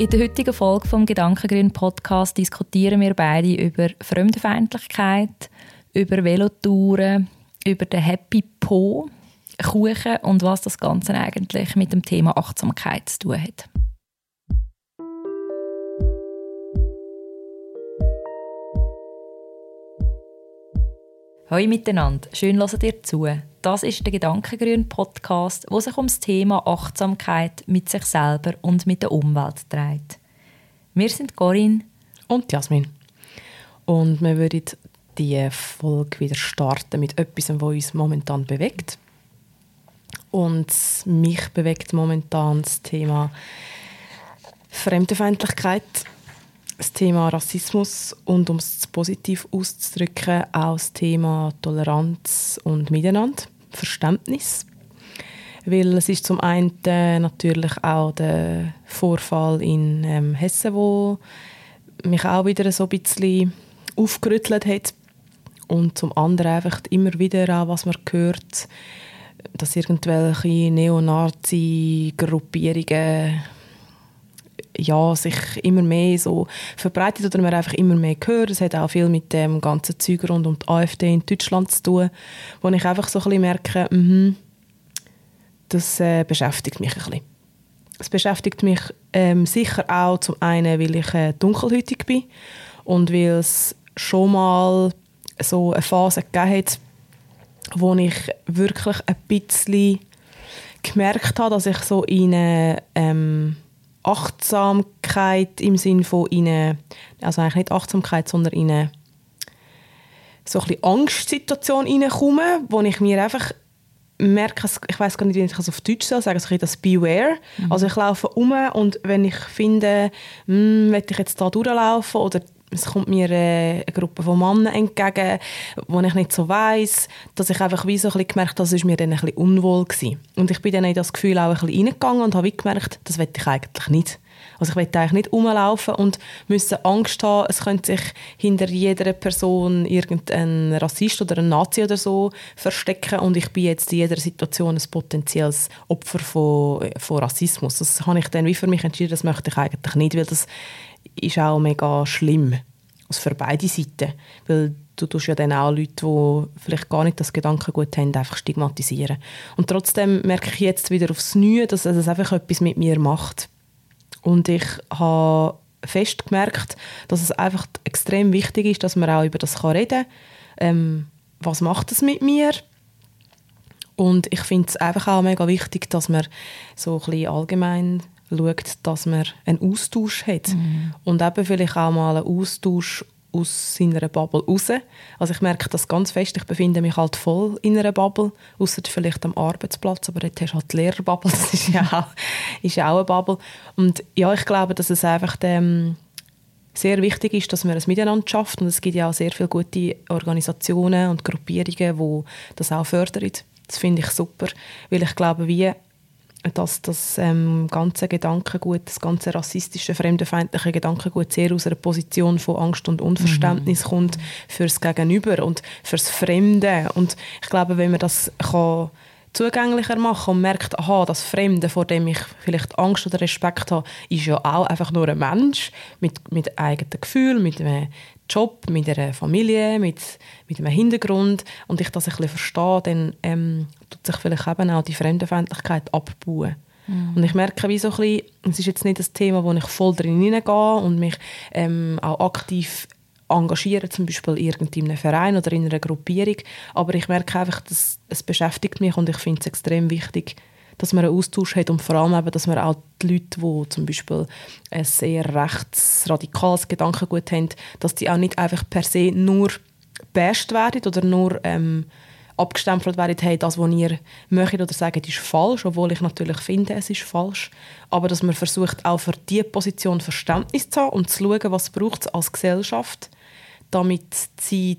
In der heutigen Folge vom Gedankengrün Podcast diskutieren wir beide über Fremdenfeindlichkeit, über Velotouren, über den Happy Po, Kuchen und was das Ganze eigentlich mit dem Thema Achtsamkeit zu tun hat. Hallo miteinander, schön hört ihr zu. Das ist der Gedankengrün Podcast, wo sich um das Thema Achtsamkeit mit sich selber und mit der Umwelt dreht. Wir sind Corinne und Jasmin. Und wir würden die Folge wieder starten mit etwas, was uns momentan bewegt. Und mich bewegt momentan das Thema Fremdenfeindlichkeit das Thema Rassismus und um es positiv auszudrücken, auch das Thema Toleranz und Miteinander, Verständnis. Weil es ist zum einen natürlich auch der Vorfall in ähm, Hessen, wo mich auch wieder so ein bisschen aufgerüttelt hat. Und zum anderen einfach immer wieder auch, was man hört, dass irgendwelche Neonazi-Gruppierungen ja, sich immer mehr so verbreitet oder man einfach immer mehr hört. Es hat auch viel mit dem ganzen Zeug rund um die AfD in Deutschland zu tun, wo ich einfach so ein bisschen merke, mh, das äh, beschäftigt mich ein bisschen. Es beschäftigt mich ähm, sicher auch zum einen, weil ich äh, dunkelhäutig bin und weil es schon mal so eine Phase gegeben hat, wo ich wirklich ein bisschen gemerkt habe, dass ich so in eine ähm, Achtsamkeit im Sinne von in also eigentlich nicht Achtsamkeit, sondern in eine so ein bisschen Angstsituation hineinkomme, wo ich mir einfach merke, ich weiß gar nicht, wie ich es auf Deutsch soll sagen, also das Beware. Mhm. Also ich laufe um und wenn ich finde, hm, möchte ich jetzt da durchlaufen oder es kommt mir äh, eine Gruppe von Männern entgegen, wo ich nicht so weiß, dass ich einfach wie so ein bisschen gemerkt habe, das mir dann ein bisschen unwohl gewesen. Und ich bin dann in das Gefühl auch ein bisschen reingegangen und habe gemerkt, das will ich eigentlich nicht. Also ich will eigentlich nicht rumlaufen und müssen Angst haben, es könnte sich hinter jeder Person irgendein Rassist oder ein Nazi oder so verstecken und ich bin jetzt in jeder Situation ein potenzielles Opfer von, von Rassismus. Das habe ich dann wie für mich entschieden, das möchte ich eigentlich nicht, weil das ist auch mega schlimm. Also für beide Seiten. Weil du tust ja dann auch Leute, die vielleicht gar nicht das Gedankengut haben, einfach stigmatisieren. Und trotzdem merke ich jetzt wieder aufs Neue, dass es einfach etwas mit mir macht. Und ich habe fest gemerkt, dass es einfach extrem wichtig ist, dass man auch über das reden kann. Ähm, was macht es mit mir? Und ich finde es einfach auch mega wichtig, dass man so ein bisschen allgemein schaut, dass man einen Austausch hat. Mhm. Und eben vielleicht auch mal einen Austausch aus seiner Bubble raus. Also ich merke das ganz fest, ich befinde mich halt voll in einer Bubble, außer vielleicht am Arbeitsplatz, aber dort hast du halt die Lehrerbubble, das ist ja auch, ist ja auch eine Bubble. Und ja, ich glaube, dass es einfach dem, sehr wichtig ist, dass man es miteinander schafft und es gibt ja auch sehr viele gute Organisationen und Gruppierungen, die das auch fördern. Das finde ich super, weil ich glaube, wie dass das ähm, ganze Gedankengut, das ganze rassistische, fremdenfeindliche Gedankengut sehr aus einer Position von Angst und Unverständnis mhm. kommt fürs Gegenüber und fürs Fremde. Und ich glaube, wenn man das kann zugänglicher machen und merkt, aha, das Fremde, vor dem ich vielleicht Angst oder Respekt habe, ist ja auch einfach nur ein Mensch mit, mit eigenen Gefühlen, mit einem Job, mit einer Familie, mit, mit einem Hintergrund und ich das ein bisschen verstehe, dann ähm, tut sich vielleicht eben auch die Fremdenfeindlichkeit abbauen. Mhm. Und ich merke, wie so ein bisschen, es ist jetzt nicht das Thema, wo ich voll drin hineingehe und mich ähm, auch aktiv engagiere, zum Beispiel in einem Verein oder in einer Gruppierung, aber ich merke einfach, dass es beschäftigt mich und ich finde es extrem wichtig, dass man einen Austausch hat und vor allem eben, dass man auch die Leute, die zum Beispiel ein sehr rechtsradikales Gedankengut haben, dass die auch nicht einfach per se nur best werden oder nur ähm, abgestempelt werden, hey, das, was ihr möchtet oder sagt, ist falsch, obwohl ich natürlich finde, es ist falsch. Aber dass man versucht, auch für diese Position Verständnis zu haben und zu schauen, was braucht es als Gesellschaft, damit sie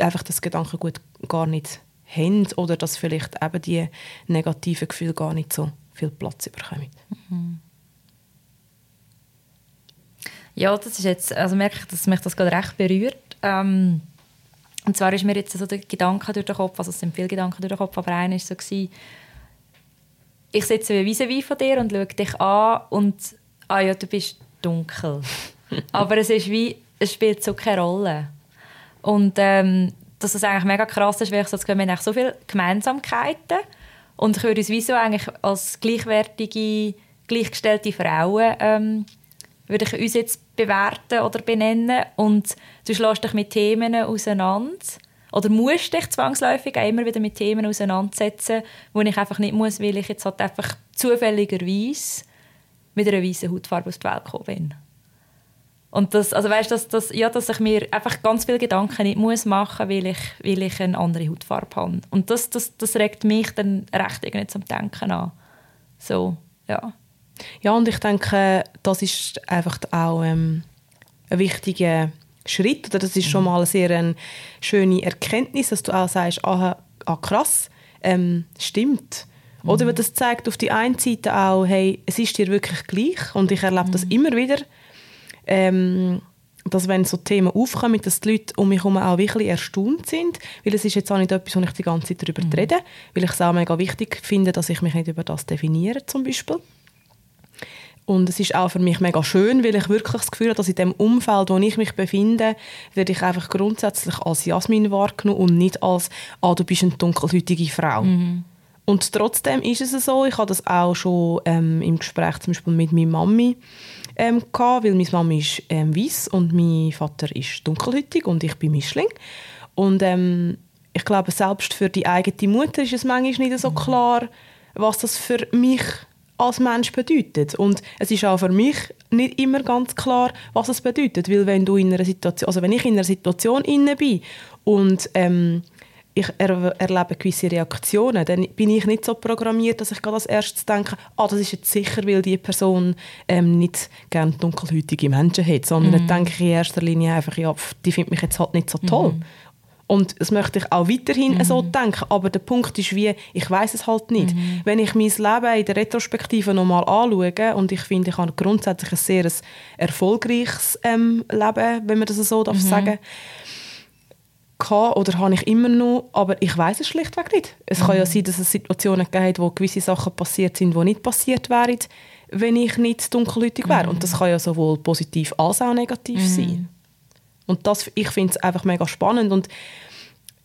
einfach das Gedankengut gar nicht haben oder dass vielleicht eben die negativen Gefühle gar nicht so viel Platz bekommen. Mhm. Ja, das ist jetzt, also merke ich, dass mich das gerade recht berührt. Ähm, und zwar ist mir jetzt so der Gedanke durch den Kopf, also es sind viele Gedanken durch den Kopf, aber einer war so, gewesen, ich sitze wie vis von dir und schaue dich an und ah ja, du bist dunkel. Aber es ist wie, es spielt so keine Rolle. Und ähm, dass es eigentlich mega krass ist, weil ich so das wir haben so viele Gemeinsamkeiten. Und ich würde uns wie so eigentlich als gleichwertige, gleichgestellte Frauen ähm, würde ich uns jetzt bewerten oder benennen. Und du schlägst dich mit Themen auseinander. Oder musst dich zwangsläufig auch immer wieder mit Themen auseinandersetzen, wo ich einfach nicht muss, weil ich jetzt halt einfach zufälligerweise mit einer weißen Hautfarbe aus der Welt gekommen bin. Und das, also weißt, dass, dass, ja, dass ich mir einfach ganz viele Gedanken nicht muss machen muss, weil ich, weil ich eine andere Hautfarbe habe. Und das, das, das regt mich dann recht irgendwie zum Denken an. So, ja. Ja, und ich denke, das ist einfach auch ähm, ein wichtiger Schritt. Oder das ist schon mhm. mal eine sehr eine schöne Erkenntnis, dass du auch sagst, ah, ah krass, ähm, stimmt. Oder mhm. das zeigt auf die einen Seite auch, hey, es ist dir wirklich gleich. Und ich erlebe mhm. das immer wieder, ähm, dass wenn so Themen aufkommen, dass die Leute um mich herum auch wirklich erstaunt sind, weil es ist jetzt auch nicht etwas, wo ich die ganze Zeit darüber mhm. rede, weil ich es auch mega wichtig finde, dass ich mich nicht über das definiere zum Beispiel. Und es ist auch für mich mega schön, weil ich wirklich das Gefühl habe, dass in dem Umfeld, wo ich mich befinde, werde ich einfach grundsätzlich als Jasmin wahrgenommen und nicht als «Ah, du bist eine dunkelhäutige Frau». Mhm. Und trotzdem ist es so, ich habe das auch schon ähm, im Gespräch zum Beispiel mit meiner Mami ähm, gehabt, weil meine Mama ist ähm, weiß und mein Vater ist dunkelhäutig und ich bin Mischling. Und ähm, ich glaube, selbst für die eigene Mutter ist es manchmal nicht so mhm. klar, was das für mich als Mensch bedeutet. Und es ist auch für mich nicht immer ganz klar, was es bedeutet, weil wenn du in einer Situation, also wenn ich in einer Situation inne bin und ähm, ich er erlebe gewisse Reaktionen, dann bin ich nicht so programmiert, dass ich gerade als erstes denke, ah, das ist jetzt sicher, weil die Person ähm, nicht gerne dunkelhäutige Menschen hat, sondern mhm. dann denke ich in erster Linie einfach, ja, die findet mich jetzt halt nicht so toll. Mhm. Und das möchte ich auch weiterhin mhm. so denken. Aber der Punkt ist wie, ich weiß es halt nicht. Mhm. Wenn ich mein Leben in der Retrospektive nochmal anschaue und ich finde, ich habe grundsätzlich ein sehr erfolgreiches ähm, Leben, wenn man das so darf mhm. sagen oder habe ich immer noch, aber ich weiß es schlichtweg nicht. Es mhm. kann ja mhm. sein, dass es Situationen gibt, wo gewisse Sachen passiert sind, die nicht passiert wären, wenn ich nicht dunkelhäutig wäre. Mhm. Und das kann ja sowohl positiv als auch negativ mhm. sein. Und das, ich finde es einfach mega spannend und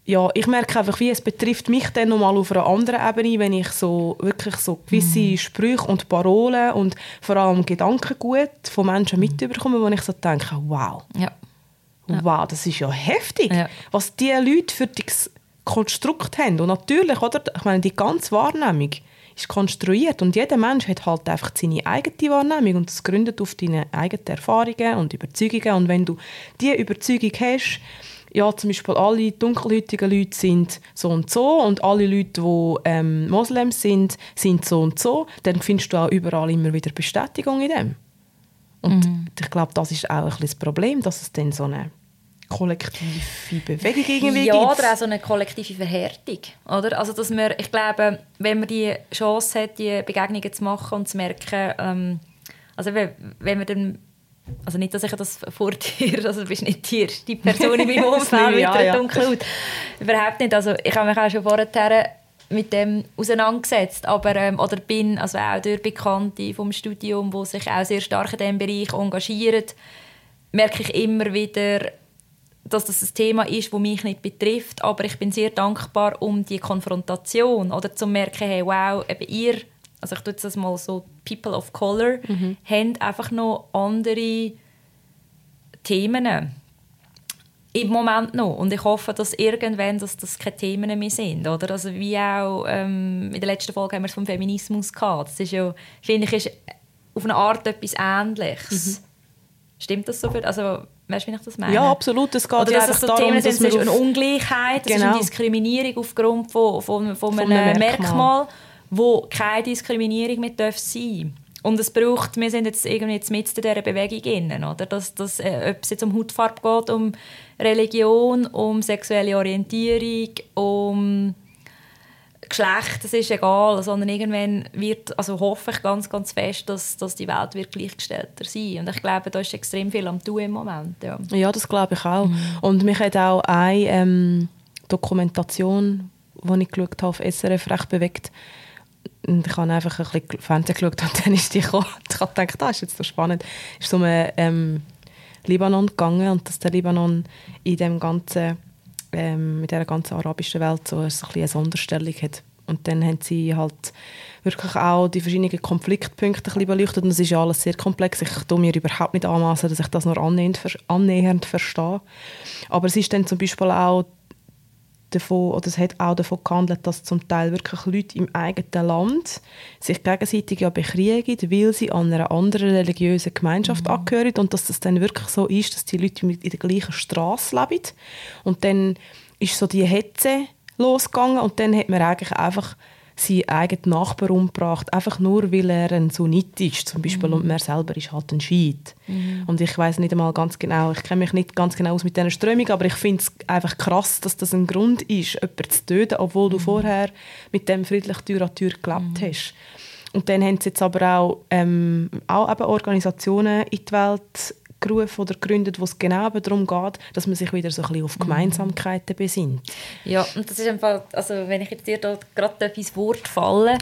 ja, ich merke einfach, wie es betrifft mich dann nochmal auf einer anderen Ebene, wenn ich so wirklich so gewisse mhm. Sprüche und Parolen und vor allem Gedankengut von Menschen mitbekomme, wo ich so denke, wow. Ja wow, das ist ja heftig, ja. was die Leute für das Konstrukt haben. Und natürlich, oder, ich meine, die ganze Wahrnehmung ist konstruiert und jeder Mensch hat halt einfach seine eigene Wahrnehmung und das gründet auf deine eigenen Erfahrungen und Überzeugungen und wenn du diese Überzeugung hast, ja, zum Beispiel alle dunkelhäutigen Leute sind so und so und alle Leute, die ähm, Moslems sind, sind so und so, dann findest du auch überall immer wieder Bestätigung in dem. Und mhm. ich glaube, das ist auch ein bisschen das Problem, dass es dann so eine kollektive Bewegung irgendwie ja, gibt. oder auch so eine kollektive Verhärtung. Oder? Also, dass man, ich glaube, wenn man die Chance hat, die Begegnungen zu machen und zu merken, ähm, also wenn, wenn man dann also nicht, dass ich das vor dir, also du bist nicht die, die Person in meinem Umfeld mit der ja. dunklen Haut. Überhaupt nicht. Also ich habe mich auch schon vorher mit dem auseinandergesetzt, aber ähm, oder bin also auch durch Bekannte vom Studium, die sich auch sehr stark in diesem Bereich engagieren, merke ich immer wieder, dass das ein Thema ist, das mich nicht betrifft, aber ich bin sehr dankbar um die Konfrontation oder zu merken, hey, wow, eben ihr, also ich tue das mal so, People of Color, mhm. haben einfach noch andere Themen im Moment noch. Und ich hoffe, dass irgendwann dass das keine Themen mehr sind. Oder? Also wie auch ähm, in der letzten Folge haben wir es vom Feminismus gehabt. Das ist ja, finde ich, ist auf eine Art etwas Ähnliches. Mhm. Stimmt das so? Für, also Weißt du, wie ich das meine? Ja, absolut. Es geht Oder dass es so darum, Themen sind, dass eine Ungleichheit, genau. ist eine Diskriminierung aufgrund von, von, von, von einem, einem Merkmal, Merkmal, wo keine Diskriminierung mehr darf sein und es braucht, wir sind jetzt irgendwie jetzt mit dieser Bewegung innen, oder? Dass, dass, äh, ob es jetzt um Hautfarbe geht, um Religion, um sexuelle Orientierung, um Geschlecht, das ist egal, sondern irgendwann wird, also hoffe ich ganz, ganz fest, dass, dass die Welt wird gleichgestellter sein Und ich glaube, da ist extrem viel am tun im Moment. Ja, ja das glaube ich auch. Mhm. Und mich hat auch eine ähm, Dokumentation, die ich geschaut habe, auf SRF recht bewegt. und ich habe einfach ein bisschen Fernsehen geschaut und dann ist die gekommen. Ich habe gedacht, das ist jetzt so spannend. Es ist um ähm, Libanon gegangen und dass der Libanon in dem ganzen, ähm, mit der ganzen arabischen Welt so ein bisschen eine Sonderstellung hat. Und dann haben sie halt wirklich auch die verschiedenen Konfliktpunkte ein beleuchtet und das ist ja alles sehr komplex. Ich tue mir überhaupt nicht anmaßen, dass ich das nur annähernd, annähernd verstehe. Aber es ist dann zum Beispiel auch davon, oder es hat auch davon gehandelt, dass zum Teil wirklich Leute im eigenen Land sich gegenseitig ja bekriegen, weil sie an einer anderen religiösen Gemeinschaft mhm. angehören und dass das dann wirklich so ist, dass die Leute in der gleichen Straße leben und dann ist so die Hetze losgegangen und dann hat man eigentlich einfach seinen eigenen Nachbar umgebracht, einfach nur, weil er ein Sunnit ist, zum Beispiel, mhm. und man selber ist halt ein Schiit. Mhm. Und ich weiß nicht einmal ganz genau, ich kenne mich nicht ganz genau aus mit dieser Strömung, aber ich finde es einfach krass, dass das ein Grund ist, jemanden zu töten, obwohl mhm. du vorher mit dem friedlich Tür an Tür gelebt mhm. hast. Und dann haben sie jetzt aber auch, ähm, auch eben Organisationen in die Welt gerufen oder gegründet, wo es genau darum geht, dass man sich wieder so ein bisschen auf mhm. Gemeinsamkeiten besinnt. Ja, und das ist einfach, also wenn ich jetzt dir da gerade ins Wort falle,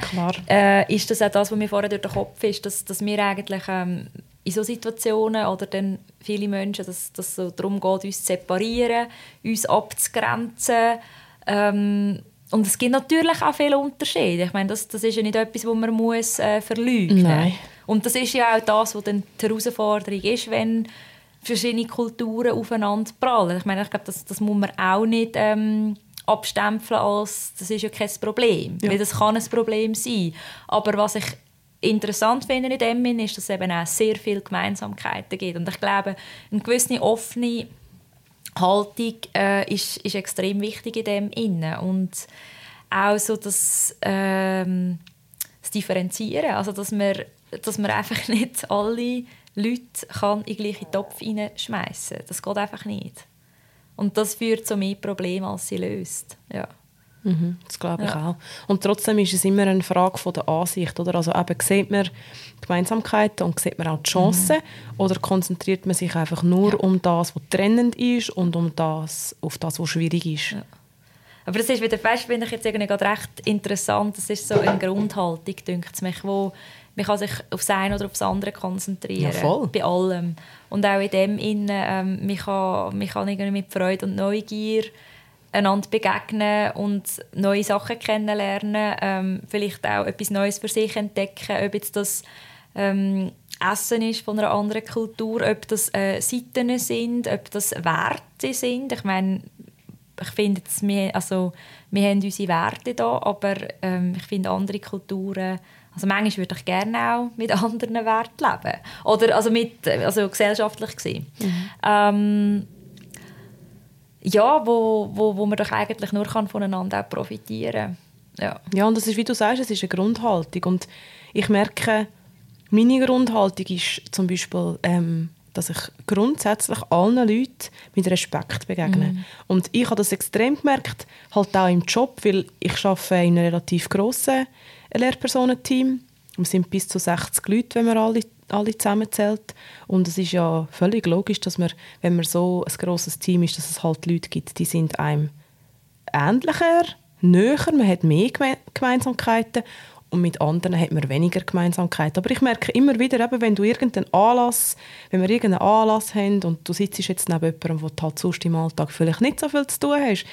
äh, ist das auch das, was mir vorher durch den Kopf ist, dass, dass wir eigentlich ähm, in solchen Situationen oder dann viele Menschen, dass es so darum geht, uns zu separieren, uns abzugrenzen, ähm, und es gibt natürlich auch viele Unterschiede. Ich meine, das, das ist ja nicht etwas, das man muss, äh, verleugnen muss. Und das ist ja auch das, was dann die Herausforderung ist, wenn verschiedene Kulturen aufeinander prallen. Ich meine, ich glaube, das, das muss man auch nicht ähm, abstempeln als das ist ja kein Problem. Ja. Weil das kann ein Problem sein. Aber was ich interessant finde in dem ist, dass es eben auch sehr viele Gemeinsamkeiten gibt. Und ich glaube, eine gewisse offene Haltung äh, ist, ist extrem wichtig in dem Innen. Und auch so das, ähm, das Differenzieren, also dass man dass man einfach nicht alle Leute kann in den gleichen Topf hineinschmeißen kann. Das geht einfach nicht. Und das führt zu mehr Problemen, als sie löst. Ja. Mhm, das glaube ich ja. auch. Und trotzdem ist es immer eine Frage von der Ansicht. Oder? Also eben, sieht man Gemeinsamkeiten und sieht man auch die Chancen? Mhm. Oder konzentriert man sich einfach nur ja. um das, was trennend ist und um das, auf das, was schwierig ist? Ja. Aber das ist wieder fest, finde ich jetzt irgendwie gerade recht interessant. Das ist so eine Grundhaltung, denkt es mich, wo man kann sich auf das eine oder auf das andere konzentrieren. Ja, bei allem. Und auch in dem Innen, ähm, man kann, man kann irgendwie mit Freude und Neugier einander begegnen und neue Sachen kennenlernen, ähm, vielleicht auch etwas Neues für sich entdecken, ob jetzt das ähm, Essen ist von einer anderen Kultur, ob das äh, Seiten sind, ob das Werte sind. Ich meine, ich finde, wir, also, wir haben unsere Werte da, aber ähm, ich finde andere Kulturen also manchmal würde ich gerne auch mit anderen Werten leben. Oder also, mit, also gesellschaftlich gesehen. Mhm. Ähm, ja, wo, wo, wo man doch eigentlich nur kann voneinander auch profitieren ja. ja, und das ist, wie du sagst, es ist eine Grundhaltung. Und ich merke, meine Grundhaltung ist zum Beispiel, ähm, dass ich grundsätzlich allen Leuten mit Respekt begegne. Mhm. Und ich habe das extrem gemerkt, halt auch im Job, weil ich arbeite in einem relativ grossen Lehrpersonenteam. Wir sind bis zu 60 Leute, wenn man alle, alle zusammenzählt. Und es ist ja völlig logisch, dass man, wenn man so ein grosses Team ist, dass es halt Leute gibt, die sind einem ähnlicher, näher, man hat mehr Gemeinsamkeiten und mit anderen hat man weniger Gemeinsamkeit. Aber ich merke immer wieder, eben, wenn du irgendeinen Anlass, wenn wir irgendeinen Anlass haben und du sitzt jetzt neben jemandem, du halt sonst im Alltag vielleicht nicht so viel zu tun hast,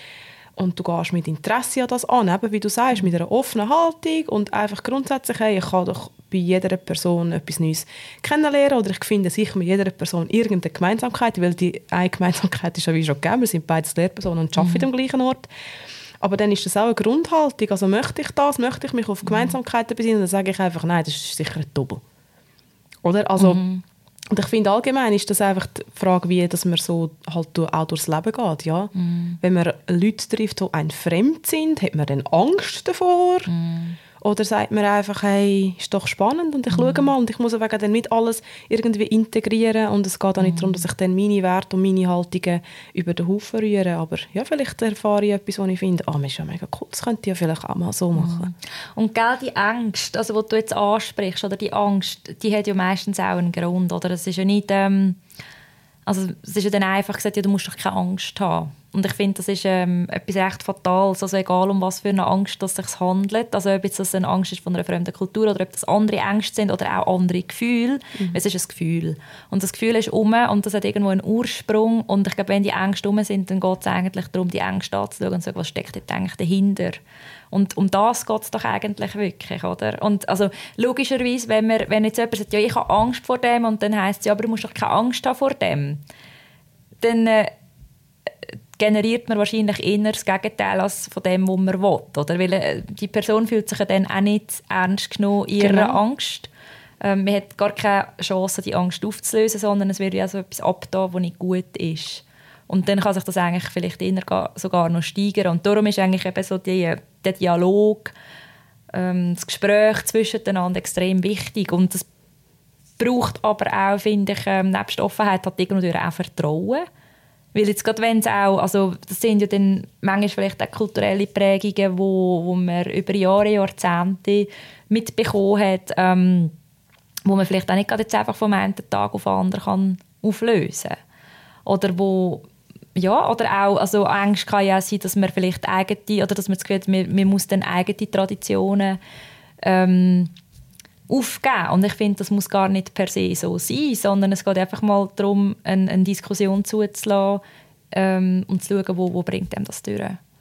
und du gehst mit Interesse an das an, eben wie du sagst, mit einer offenen Haltung und einfach grundsätzlich, hey, ich kann doch bei jeder Person etwas Neues kennenlernen oder ich finde sicher mit jeder Person irgendeine Gemeinsamkeit, weil die eine Gemeinsamkeit ist ja wie schon gegeben, wir sind beide Lehrpersonen und arbeiten mhm. am gleichen Ort. Aber dann ist das auch eine Grundhaltung, also möchte ich das, möchte ich mich auf Gemeinsamkeiten besinnen, dann sage ich einfach, nein, das ist sicher ein Doppel. Oder? Also, mhm. Und ich finde allgemein ist das einfach die Frage, wie dass man so halt auch durchs Leben geht. Ja? Mm. Wenn man Leute trifft, die ein fremd sind, hat man dann Angst davor? Mm. Oder sagt man einfach, hey, ist doch spannend und ich mhm. schaue mal und ich muss wegen dann nicht alles irgendwie integrieren und es geht auch nicht mhm. darum, dass ich dann meine Werte und meine Haltungen über den Haufen rühre, aber ja, vielleicht erfahre ich etwas, wo ich finde, ah, das ist ja mega cool, das könnte ich ja vielleicht auch mal so mhm. machen. Und gell, die Angst, also die du jetzt ansprichst, oder die Angst, die hat ja meistens auch einen Grund, oder? Es ist ja nicht, ähm, also es ist ja dann einfach gesagt, ja, du musst doch keine Angst haben. Und ich finde, das ist ähm, etwas recht Fatales. Also egal, um was für eine Angst es sich handelt. Also ob jetzt das eine Angst ist von einer fremden Kultur oder ob das andere Ängste sind oder auch andere Gefühle. Mhm. Es ist ein Gefühl. Und das Gefühl ist um und das hat irgendwo einen Ursprung. Und ich glaube, wenn die Ängste um sind, dann geht es eigentlich darum, die Ängste anzuschauen und zu sagen, was steckt jetzt eigentlich dahinter. Und um das geht es doch eigentlich wirklich, oder? Und also logischerweise, wenn, wir, wenn jetzt jemand sagt, ja, ich habe Angst vor dem und dann heisst es, ja, aber du musst doch keine Angst haben vor dem, dann... Äh, generiert man wahrscheinlich eher das Gegenteil als von dem, was man will. Oder? Weil äh, die Person fühlt sich dann auch nicht ernst genommen in ihrer genau. Angst. Ähm, man hat gar keine Chance, die Angst aufzulösen, sondern es wird ja so etwas abgetan, was nicht gut ist. Und dann kann sich das eigentlich vielleicht eher sogar noch steigern. Und darum ist eigentlich eben so die, der Dialog, ähm, das Gespräch zwischeneinander extrem wichtig. Und das braucht aber auch, finde ich, ähm, nebst Offenheit hat irgendwo auch Vertrauen weil jetzt gerade wenn es auch, also das sind ja dann manchmal vielleicht auch kulturelle Prägungen, wo, wo man über Jahre, Jahrzehnte mitbekommen hat, ähm, wo man vielleicht auch nicht gerade jetzt einfach vom einen Tag auf den anderen kann auflösen kann. Oder wo ja, oder auch, also Angst kann ja auch sein, dass man vielleicht eigene, oder dass man das Gefühl hat, man, man muss dann eigene Traditionen ähm, aufgeben. Und ich finde, das muss gar nicht per se so sein, sondern es geht einfach mal darum, eine, eine Diskussion zuzulassen ähm, und zu schauen, wo, wo bringt einem das durch.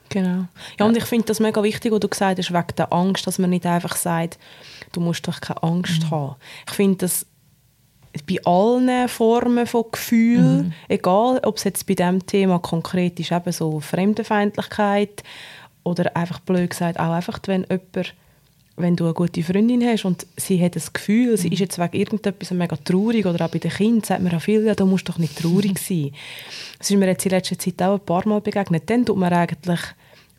Genau. Ja, und ich finde das mega wichtig, was du gesagt hast, wegen der Angst, dass man nicht einfach sagt, du musst doch keine Angst mhm. haben. Ich finde das bei allen Formen von Gefühl, mhm. egal ob es jetzt bei diesem Thema konkret ist, eben so Fremdenfeindlichkeit oder einfach blöd gesagt, auch einfach, wenn jemand wenn du eine gute Freundin hast und sie hat das Gefühl, sie mhm. ist jetzt wegen irgendetwas mega traurig oder auch bei den Kindern sagt man auch viel, ja, du musst doch nicht traurig sein. Das ist mir jetzt in letzter Zeit auch ein paar Mal begegnet. Dann tut man eigentlich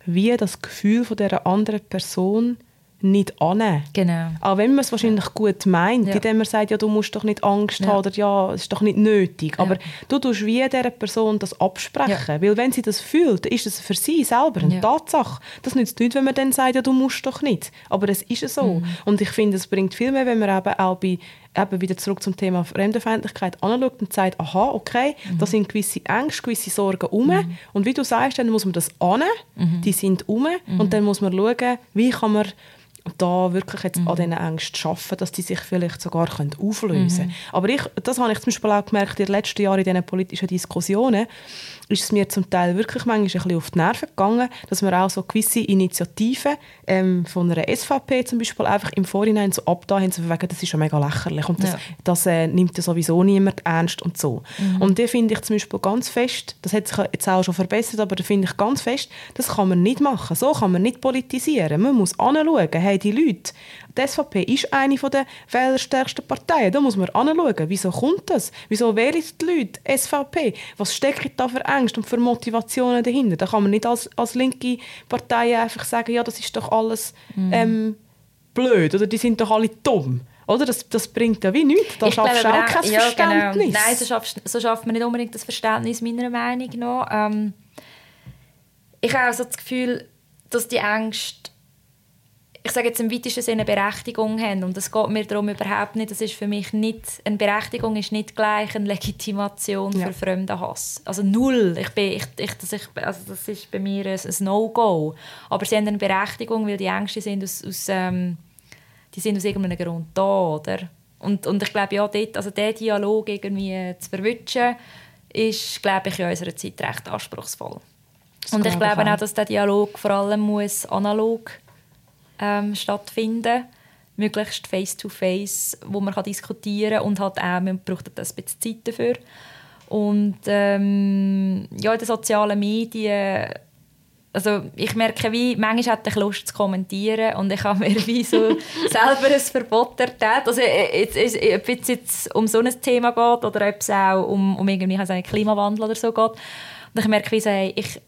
wie das Gefühl von dieser anderen Person nicht annehmen. Genau. Auch wenn man es wahrscheinlich gut meint, ja. indem man sagt, ja, du musst doch nicht Angst ja. haben oder ja, es ist doch nicht nötig. Ja. Aber du tust wie dieser Person das absprechen. Ja. Weil wenn sie das fühlt, ist es für sie selber eine Tatsache. Das nützt nicht, wenn man dann sagt, ja, du musst doch nicht. Aber es ist so. Mhm. Und ich finde, es bringt viel mehr, wenn man eben auch bei eben wieder zurück zum Thema Fremdenfeindlichkeit anschaut und sagt, aha, okay, mhm. da sind gewisse Ängste, gewisse Sorgen um. Mhm. Und wie du sagst, dann muss man das annehmen, mhm. die sind um. Und mhm. dann muss man schauen, wie kann man da wirklich jetzt mhm. an diesen Ängsten arbeiten, dass die sich vielleicht sogar auflösen können. Mhm. Aber ich, das habe ich zum Beispiel auch gemerkt in den letzten Jahren in diesen politischen Diskussionen, ist es mir zum Teil wirklich manchmal ein bisschen auf die Nerven gegangen, dass man auch so gewisse Initiativen ähm, von einer SVP zum Beispiel einfach im Vorhinein so abgetan haben, so wegen, das ist ja mega lächerlich und das, ja. das äh, nimmt ja sowieso niemand ernst und so. Mhm. Und da finde ich zum Beispiel ganz fest, das hat sich jetzt auch schon verbessert, aber da finde ich ganz fest, das kann man nicht machen. So kann man nicht politisieren. Man muss anschauen, hey, die Leute, die SVP ist eine der wählerstärksten Parteien. Da muss man anschauen, wieso kommt das? Wieso wählen die Leute SVP? Was steckt da für Ängste und für Motivationen dahinter? Da kann man nicht als, als linke Partei einfach sagen, ja, das ist doch alles mhm. ähm, blöd oder die sind doch alle dumm. Oder? Das, das bringt ja wie nichts. Da schaffst du auch kein ja, genau. Verständnis. Genau. Nein, so schafft, so schafft man nicht unbedingt das Verständnis, meiner Meinung nach. Ähm, ich habe also das Gefühl, dass die Ängste ich sage jetzt im weitesten Sinne Berechtigung haben und es geht mir darum überhaupt nicht, das ist für mich nicht, eine Berechtigung ist nicht gleich eine Legitimation ja. für fremden Hass. Also null. Ich bin, ich, ich, das, ich, also das ist bei mir ein, ein No-Go. Aber sie haben eine Berechtigung, weil die Ängste sind aus, aus, ähm, die sind aus irgendeinem Grund da, oder? Und, und ich glaube, ja, dort, also diesen Dialog irgendwie zu verwischen, ist, glaube ich, in unserer Zeit recht anspruchsvoll. Das und ich glaube auch, dass der Dialog vor allem muss analog ähm, stattfinden möglichst face-to-face, -face, wo man kann diskutieren kann und halt auch, man braucht ein bisschen Zeit dafür. Und ähm, ja, in den sozialen Medien, also ich merke, wie, manchmal hätte ich Lust zu kommentieren und ich habe mir wie so selber ein Verbot erteilt. Also äh, jetzt, ob es jetzt um so ein Thema geht oder ob es auch um, um irgendwie also Klimawandel oder so geht. Und ich merke, wie so, hey, ich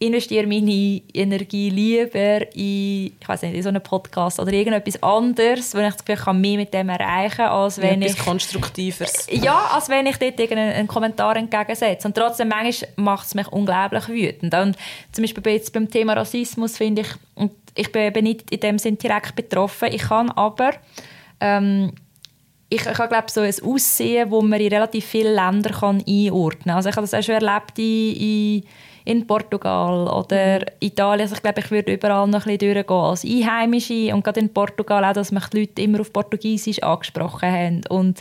investiere meine Energie lieber in, ich weiß nicht, in so einen Podcast oder irgendetwas anderes, wo ich das Gefühl kann mehr mit dem erreichen, als wenn ja, ich... Konstruktiveres. Ja, als wenn ich dort irgendeinen Kommentar entgegensetze. Und trotzdem, manchmal macht es mich unglaublich wütend. Und zum Beispiel jetzt beim Thema Rassismus finde ich, und ich bin nicht in dem Sinn direkt betroffen, ich kann aber ähm, ich, ich habe glaube so ein Aussehen, wo man in relativ viele Länder kann einordnen kann. Also ich habe das auch schon erlebt in, in, in Portugal oder Italien. Also ich glaube, ich würde überall noch ein bisschen durchgehen als Einheimische und gerade in Portugal auch, dass mich die Leute immer auf Portugiesisch angesprochen haben. Und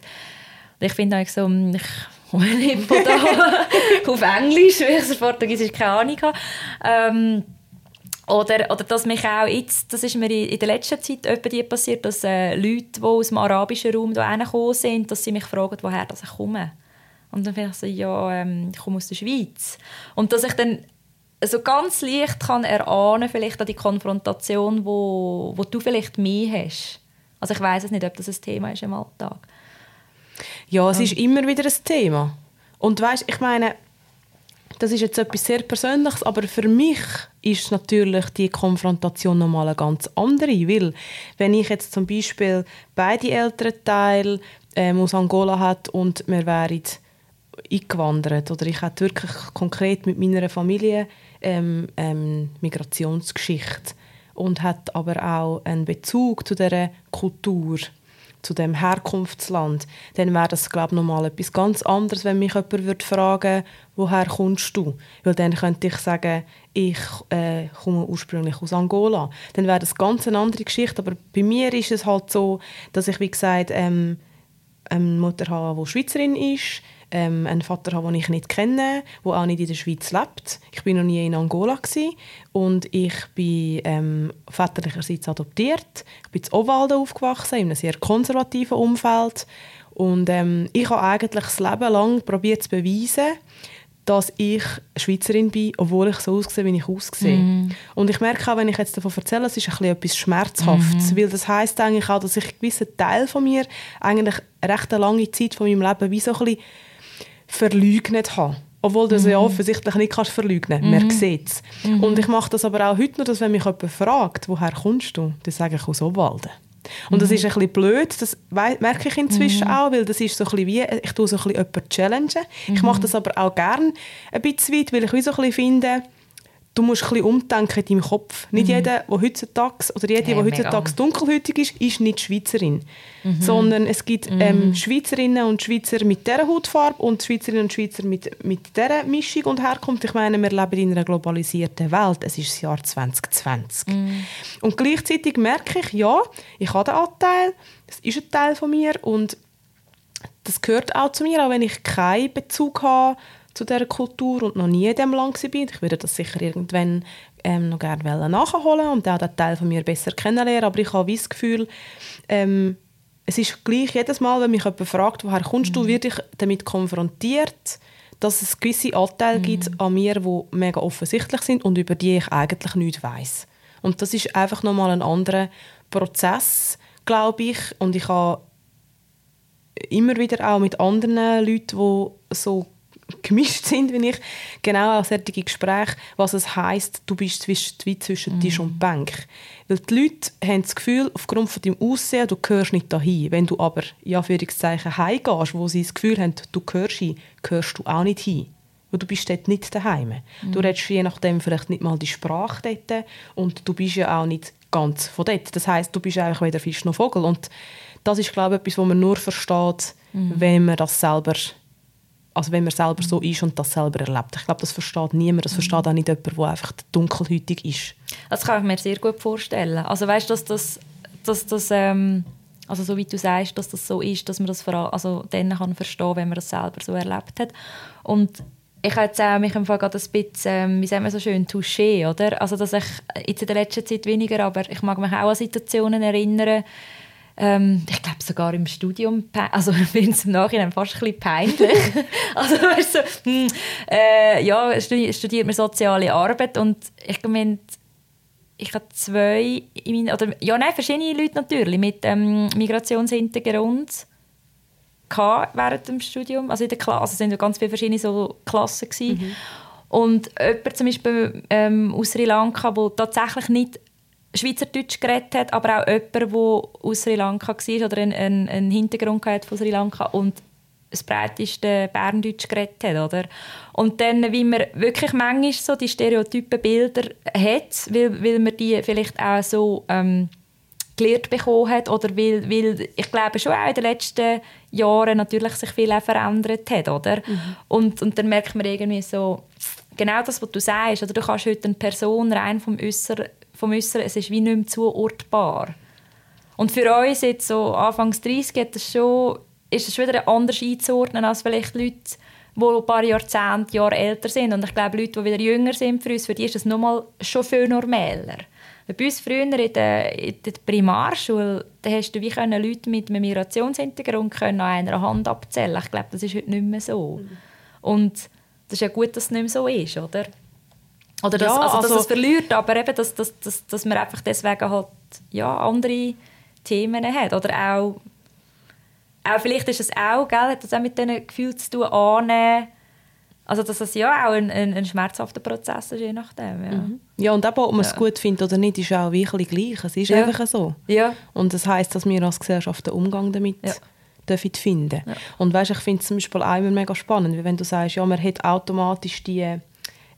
ich finde eigentlich so, hm, ich komme nicht von da auf Englisch, weil ich Portugiesisch keine Ahnung habe. Ähm, oder, oder dass mich auch jetzt, das ist mir in der letzten Zeit die passiert, dass äh, Leute, die aus dem arabischen Raum hierher gekommen sind, dass sie mich fragen, woher das ich komme. Und dann finde ich so, ja, ähm, ich komme aus der Schweiz. Und dass ich dann so ganz leicht kann erahnen vielleicht an die Konfrontation, wo, wo du vielleicht mehr hast. Also ich weiß es nicht, ob das ein Thema ist im Alltag. Ja, es ist immer wieder ein Thema. Und weißt, ich meine, das ist jetzt etwas sehr Persönliches, aber für mich ist natürlich die Konfrontation nochmal eine ganz andere, weil wenn ich jetzt zum Beispiel beide Elternteile ähm, aus Angola hat und wir wären eingewandert oder ich hätte wirklich konkret mit meiner Familie ähm, ähm, Migrationsgeschichte und hat aber auch einen Bezug zu der Kultur zu dem Herkunftsland, dann wäre das glaube ich nochmal etwas ganz anderes, wenn mich jemand würde fragen, woher kommst du? Weil dann könnte ich sagen, ich äh, komme ursprünglich aus Angola. Dann wäre das ganz eine andere Geschichte. Aber bei mir ist es halt so, dass ich wie gesagt ähm, eine Mutter habe, die Schweizerin ist ähm, einen Vater habe, den ich nicht kenne, der auch nicht in der Schweiz lebt. Ich bin noch nie in Angola gewesen, und ich bin ähm, väterlicherseits adoptiert. Ich bin in Ovalde aufgewachsen, in einem sehr konservativen Umfeld. Und ähm, ich habe eigentlich das Leben lang probiert zu beweisen, dass ich Schweizerin bin, obwohl ich so aussehe, wie ich aussehe. Mm. Und ich merke auch, wenn ich jetzt davon erzähle, es ist ein etwas Schmerzhaftes, mm. weil das heißt eigentlich auch, dass ich einen gewissen Teil von mir eigentlich eine recht lange Zeit von meinem Leben wie so ein bisschen verleugnet habe. Obwohl du es mhm. ja offensichtlich nicht kannst verleugnen kannst. Mhm. Man sieht es. Mhm. Und ich mache das aber auch heute noch, dass wenn mich jemand fragt, woher kommst du, dann sage ich aus Obwalden. Und das mhm. ist ein bisschen blöd, das merke ich inzwischen mhm. auch, weil das ist so ein bisschen wie, ich tue so ein bisschen jemanden challengen. Ich mache das aber auch gerne ein bisschen weit, weil ich wie so ein bisschen finde, du musst ein bisschen umdenken in deinem Kopf. Nicht mhm. jeder, der heutzutage, oder jede, hey, die heutzutage dunkelhäutig ist, ist nicht Schweizerin. Mhm. Sondern es gibt mhm. ähm, Schweizerinnen und Schweizer mit dieser Hautfarbe und Schweizerinnen und Schweizer mit, mit dieser Mischung und Herkunft. Ich meine, wir leben in einer globalisierten Welt. Es ist das Jahr 2020. Mhm. Und gleichzeitig merke ich, ja, ich habe den Anteil, das ist ein Teil von mir und das gehört auch zu mir, auch wenn ich keinen Bezug habe zu dieser Kultur und noch nie in diesem Land war. Ich würde das sicher irgendwann ähm, noch gerne nachholen und auch den Teil von mir besser kennenlernen. Aber ich habe das Gefühl, ähm, es ist gleich jedes Mal, wenn mich jemand fragt, woher kommst du, mhm. werde ich damit konfrontiert, dass es gewisse Anteile mhm. gibt an mir, die mega offensichtlich sind und über die ich eigentlich nichts weiß. Und das ist einfach nochmal ein anderer Prozess, glaube ich. Und ich habe immer wieder auch mit anderen Leuten, die so gemischt sind, wie ich, genau auch solche Gespräche, was es heisst, du bist wie zwischen Tisch und Bank. Weil die Leute haben das Gefühl, aufgrund von deinem Aussehen, du gehörst nicht dahin. Wenn du aber, ja, für heimgehst, wo sie das Gefühl haben, du gehörst hin, gehörst du auch nicht hin. Weil du bist dort nicht daheim. Mhm. Du redest je nachdem vielleicht nicht mal die Sprache dort und du bist ja auch nicht ganz von dort. Das heißt, du bist eigentlich weder Fisch noch Vogel. Und das ist, glaube ich, etwas, was man nur versteht, mhm. wenn man das selber also wenn man selber so ist und das selber erlebt. Ich glaube, das versteht niemand. Das versteht auch nicht jemand, der einfach dunkelhäutig ist. Das kann ich mir sehr gut vorstellen. Also weißt, dass das, dass das ähm, also so wie du sagst, dass das so ist, dass man das also dann kann verstehen, wenn man das selber so erlebt hat. Und ich habe jetzt auch mich im Fall gerade ein bisschen, ähm, wie sagen wir so schön, touché, oder? Also dass ich jetzt in der letzten Zeit weniger, aber ich mag mich auch an Situationen erinnern, ähm, ich glaube sogar im Studium, also ich finde es im Nachhinein fast ein bisschen peinlich. also weißt du, hm, äh, ja, studiert man soziale Arbeit und ich meine, ich habe zwei, meinen, oder ja, nein, verschiedene Leute natürlich mit ähm, Migrationshintergrund während dem Studium, also in der Klasse, also es waren ganz viele verschiedene so Klassen Mhm. Und jemand zum Beispiel ähm, aus Sri Lanka, der tatsächlich nicht Schweizerdeutsch geredet hat, aber auch jemand, der aus Sri Lanka war oder einen, einen, Hintergrund hatte von Sri Lanka und das breiteste Berndeutsch geredet hat, oder? Und dann, wie man wirklich manchmal so die stereotypen Bilder hat, weil, weil man die vielleicht auch so ähm, gelehrt bekommen hat oder weil, weil ich glaube schon auch in den letzten Jahren natürlich sich viel auch verändert hat, oder? Mhm. Und, und dann merkt man irgendwie so, genau das, was du sagst, oder du kannst heute eine Person rein vom Äußeren, vom Äußeren es ist wie nicht mehr zuortbar. Und für uns jetzt so Anfangs 30 das schon, ist es wieder anders einzuordnen als vielleicht Leute, die ein paar Jahrzehnte, Jahre älter sind. Und ich glaube, Leute, die wieder jünger sind für uns, für die ist das nochmal schon viel normaler. Bei uns früher in der, in der Primarschule, da hast du wie können Leute mit einem Migrationshintergrund können an einer Hand abzählen. Ich glaube, das ist heute nicht mehr so. Mhm. Und das ist ja gut, dass es nicht mehr so ist, oder? Oder dass, ja, also, dass also, es verliert, aber eben, dass, dass, dass, dass man einfach deswegen halt ja, andere Themen hat. Oder auch, auch vielleicht ist es auch, gell, hat das auch mit diesen Gefühlen zu tun, annehmen, also dass es ja auch ein, ein, ein schmerzhafter Prozess ist, je nachdem. Ja, mhm. ja und eben, ob man es gut findet oder nicht, ist auch wirklich gleich. Es ist ja. einfach so. Ja. Und das heisst, dass wir als Gesellschaft den Umgang damit ja. dürfen finden. Ja. Und weißt, ich finde es zum Beispiel auch immer mega spannend, wenn du sagst, ja, man hat automatisch die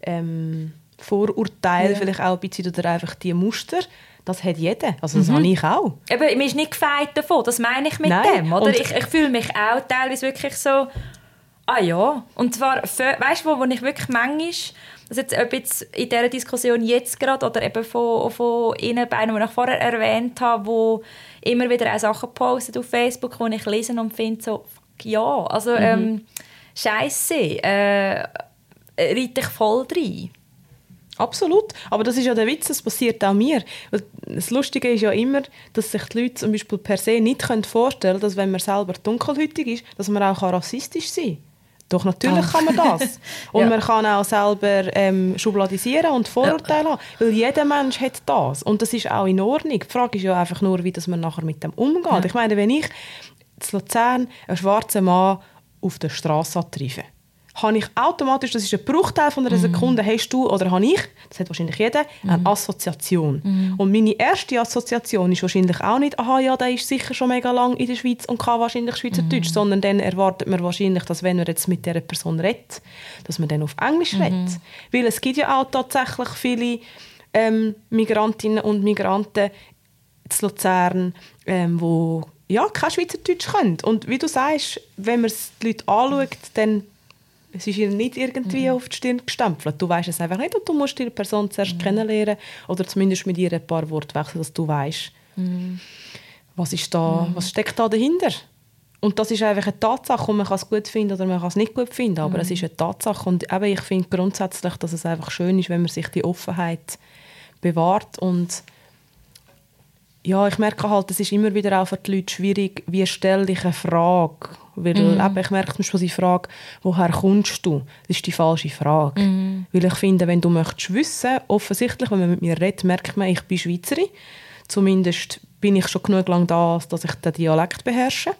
ähm, Vorurteile, ja. vielleicht auch ein bisschen, oder einfach die Muster, das hat jeder. Also das mhm. habe ich auch. Aber mir ist nicht gefeit davon, das meine ich mit Nein. dem. Oder? ich, ich fühle mich auch teilweise wirklich so Ah ja, und zwar, weißt du, wo, wo ich wirklich manchmal, das jetzt, ob jetzt in dieser Diskussion jetzt gerade oder eben von, von Ihnen beiden, die ich vorher erwähnt habe, wo immer wieder auch Sachen postet auf Facebook, die ich lese und finde so, ja, also mhm. ähm, Scheiße, äh, reite ich voll rein. Absolut. Aber das ist ja der Witz, das passiert auch mir. Das Lustige ist ja immer, dass sich die Leute zum Beispiel per se nicht vorstellen können, dass wenn man selber dunkelhäutig ist, dass man auch rassistisch sein kann. Doch, natürlich oh. kann man das. Und ja. man kann auch selber ähm, schubladisieren und Vorurteile ja. haben, weil jeder Mensch hat das. Und das ist auch in Ordnung. Die Frage ist ja einfach nur, wie das man nachher mit dem umgeht. Ja. Ich meine, wenn ich in Luzern einen schwarzen Mann auf der Straße treffe, habe ich automatisch, das ist ein Bruchteil von einer mhm. Sekunde, hast du oder habe ich, das hat wahrscheinlich jeder, eine mhm. Assoziation. Mhm. Und meine erste Assoziation ist wahrscheinlich auch nicht, aha, ja, der ist sicher schon mega lang in der Schweiz und kann wahrscheinlich Schweizerdeutsch, mhm. sondern dann erwartet man wahrscheinlich, dass wenn man jetzt mit dieser Person redet, dass man dann auf Englisch mhm. redet. Weil es gibt ja auch tatsächlich viele ähm, Migrantinnen und Migranten in Luzern, ähm, wo ja, kein Schweizerdeutsch können. Und wie du sagst, wenn man die Leute anschaut, dann es ist ihr nicht irgendwie mhm. auf die Stirn gestempelt. Du weißt es einfach nicht und du musst die Person zuerst mhm. kennenlernen oder zumindest mit ihr ein paar Worte wechseln, dass du weißt, mhm. was ist da, mhm. was steckt da dahinter. Und das ist einfach eine Tatsache und man kann es gut finden oder man kann es nicht gut finden, aber es mhm. ist eine Tatsache und eben, ich finde grundsätzlich, dass es einfach schön ist, wenn man sich die Offenheit bewahrt und ja, ich merke halt, es ist immer wieder auch für die Leute schwierig, wie stelle ich eine Frage weil mm. eben, ich merke zum Beispiel die Frage, woher kommst du? Das ist die falsche Frage. Mm. Weil ich finde, wenn du möchtest wissen, offensichtlich, wenn man mit mir redet, merkt man, ich bin Schweizerin. Zumindest bin ich schon genug lang da, dass ich den Dialekt beherrsche.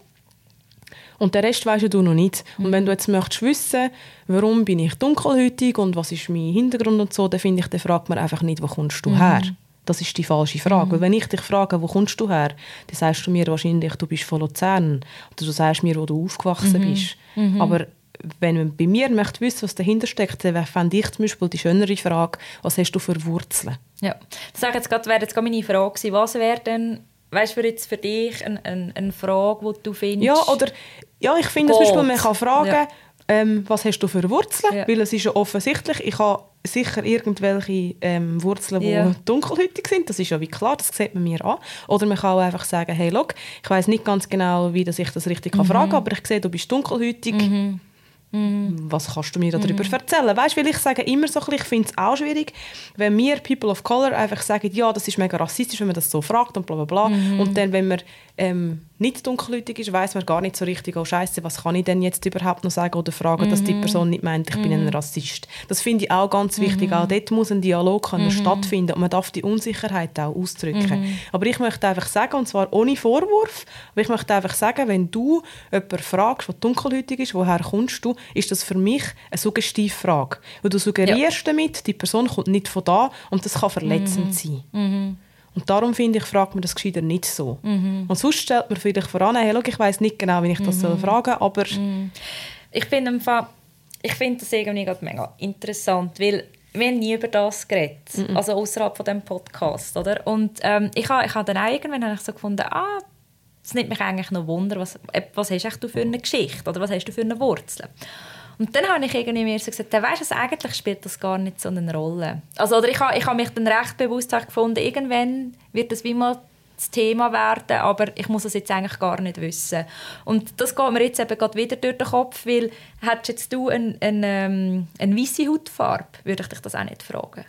Und den Rest weisst du noch nicht. Und mhm. wenn du jetzt möchtest wissen, warum bin ich dunkelhäutig und was ist mein Hintergrund und so, dann finde ich, dann fragt man einfach nicht, wo kommst du mm. her? Das ist die falsche Frage. Mhm. Weil wenn ich dich frage, wo kommst du her, dann sagst du mir wahrscheinlich, du bist von Luzern. Oder du sagst mir, wo du aufgewachsen mhm. bist. Mhm. Aber wenn man bei mir möchte wissen, was dahinter steckt, dann fände ich zum Beispiel die schönere Frage, was hast du für Wurzeln? Ja, das wäre jetzt gerade meine Frage gewesen. Was wäre denn, weißt du, jetzt für dich eine, eine, eine Frage, die du findest? Ja, oder ja, ich finde zum Beispiel, man kann fragen, ja. Ähm, was hast du für Wurzeln? Ja. Weil es ist ja offensichtlich, ich habe sicher irgendwelche ähm, Wurzeln, die yeah. dunkelhäutig sind. Das ist ja wie klar, das sieht man mir an. Oder man kann auch einfach sagen, hey, look, ich weiß nicht ganz genau, wie ich das richtig mhm. fragen kann, aber ich sehe, du bist dunkelhäutig. Mhm. Mhm. Was kannst du mir darüber mhm. erzählen? Weißt, weil ich sage immer so, ich finde es auch schwierig, wenn wir People of Color einfach sagen, ja, das ist mega rassistisch, wenn man das so fragt und bla bla bla. Mhm. Und dann, wenn man ähm, nicht dunkelhäutig ist, weiß man gar nicht so richtig, oh Scheiße, was kann ich denn jetzt überhaupt noch sagen oder fragen, mhm. dass die mhm. Person nicht meint, ich mhm. bin ein mhm. Rassist. Das finde ich auch ganz wichtig. Mhm. Auch dort muss ein Dialog können mhm. stattfinden und man darf die Unsicherheit auch ausdrücken. Aber ich möchte einfach sagen, und zwar ohne Vorwurf, aber ich möchte einfach sagen, wenn du jemanden fragst, der dunkelhäutig ist, woher kommst du, ist das für mich eine Suggestivfrage. Weil du suggerierst ja. damit, die Person kommt nicht von da und das kann verletzend sein. Und darum finde ich, fragt man das gescheiter nicht so. Mhm. Und sonst stellt man vielleicht voran, hey, schau, ich weiß nicht genau, wie ich das mhm. soll fragen aber... Mhm. Ich finde ich finde das irgendwie mega interessant, weil wir haben nie über das geredet, -mm. also außerhalb von dem Podcast, oder? Und ähm, ich habe ich ha dann irgendwann habe ich so gefunden, ah, es nimmt mich eigentlich noch Wunder, was, was hast du für eine Geschichte oder was hast du für eine Wurzel? Und dann habe ich irgendwie mir so gesagt, weißt du, eigentlich spielt das gar nicht so eine Rolle. Also, oder ich habe, ich habe mich dann recht bewusst gefunden, irgendwann wird das wie mal das Thema werden, aber ich muss es jetzt eigentlich gar nicht wissen. Und das geht mir jetzt eben gerade wieder durch den Kopf, weil hättest jetzt du eine, eine, ähm, eine weiße Hautfarbe, würde ich dich das auch nicht fragen.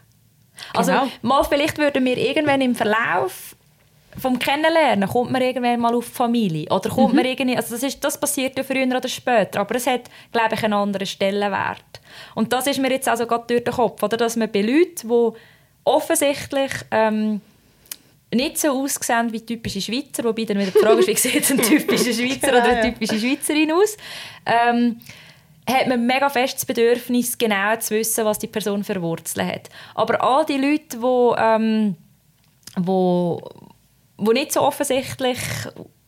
Also, genau. Also mal vielleicht würden wir irgendwann im Verlauf vom Kennenlernen kommt man irgendwann mal auf die Familie oder kommt mhm. man irgendwie, also das, ist, das passiert ja früher oder später, aber es hat, glaube ich, einen anderen Stellenwert. Und das ist mir jetzt also gerade durch den Kopf, oder, dass man bei Leuten, die offensichtlich ähm, nicht so aussehen wie typische Schweizer, wobei dann wieder die Frage ist, wie sieht ein typischer Schweizer oder eine typische Schweizerin aus, ähm, hat man mega festes Bedürfnis, genau zu wissen, was die Person für Wurzeln hat. Aber all die Leute, die ähm, wo, wo nicht so offensichtlich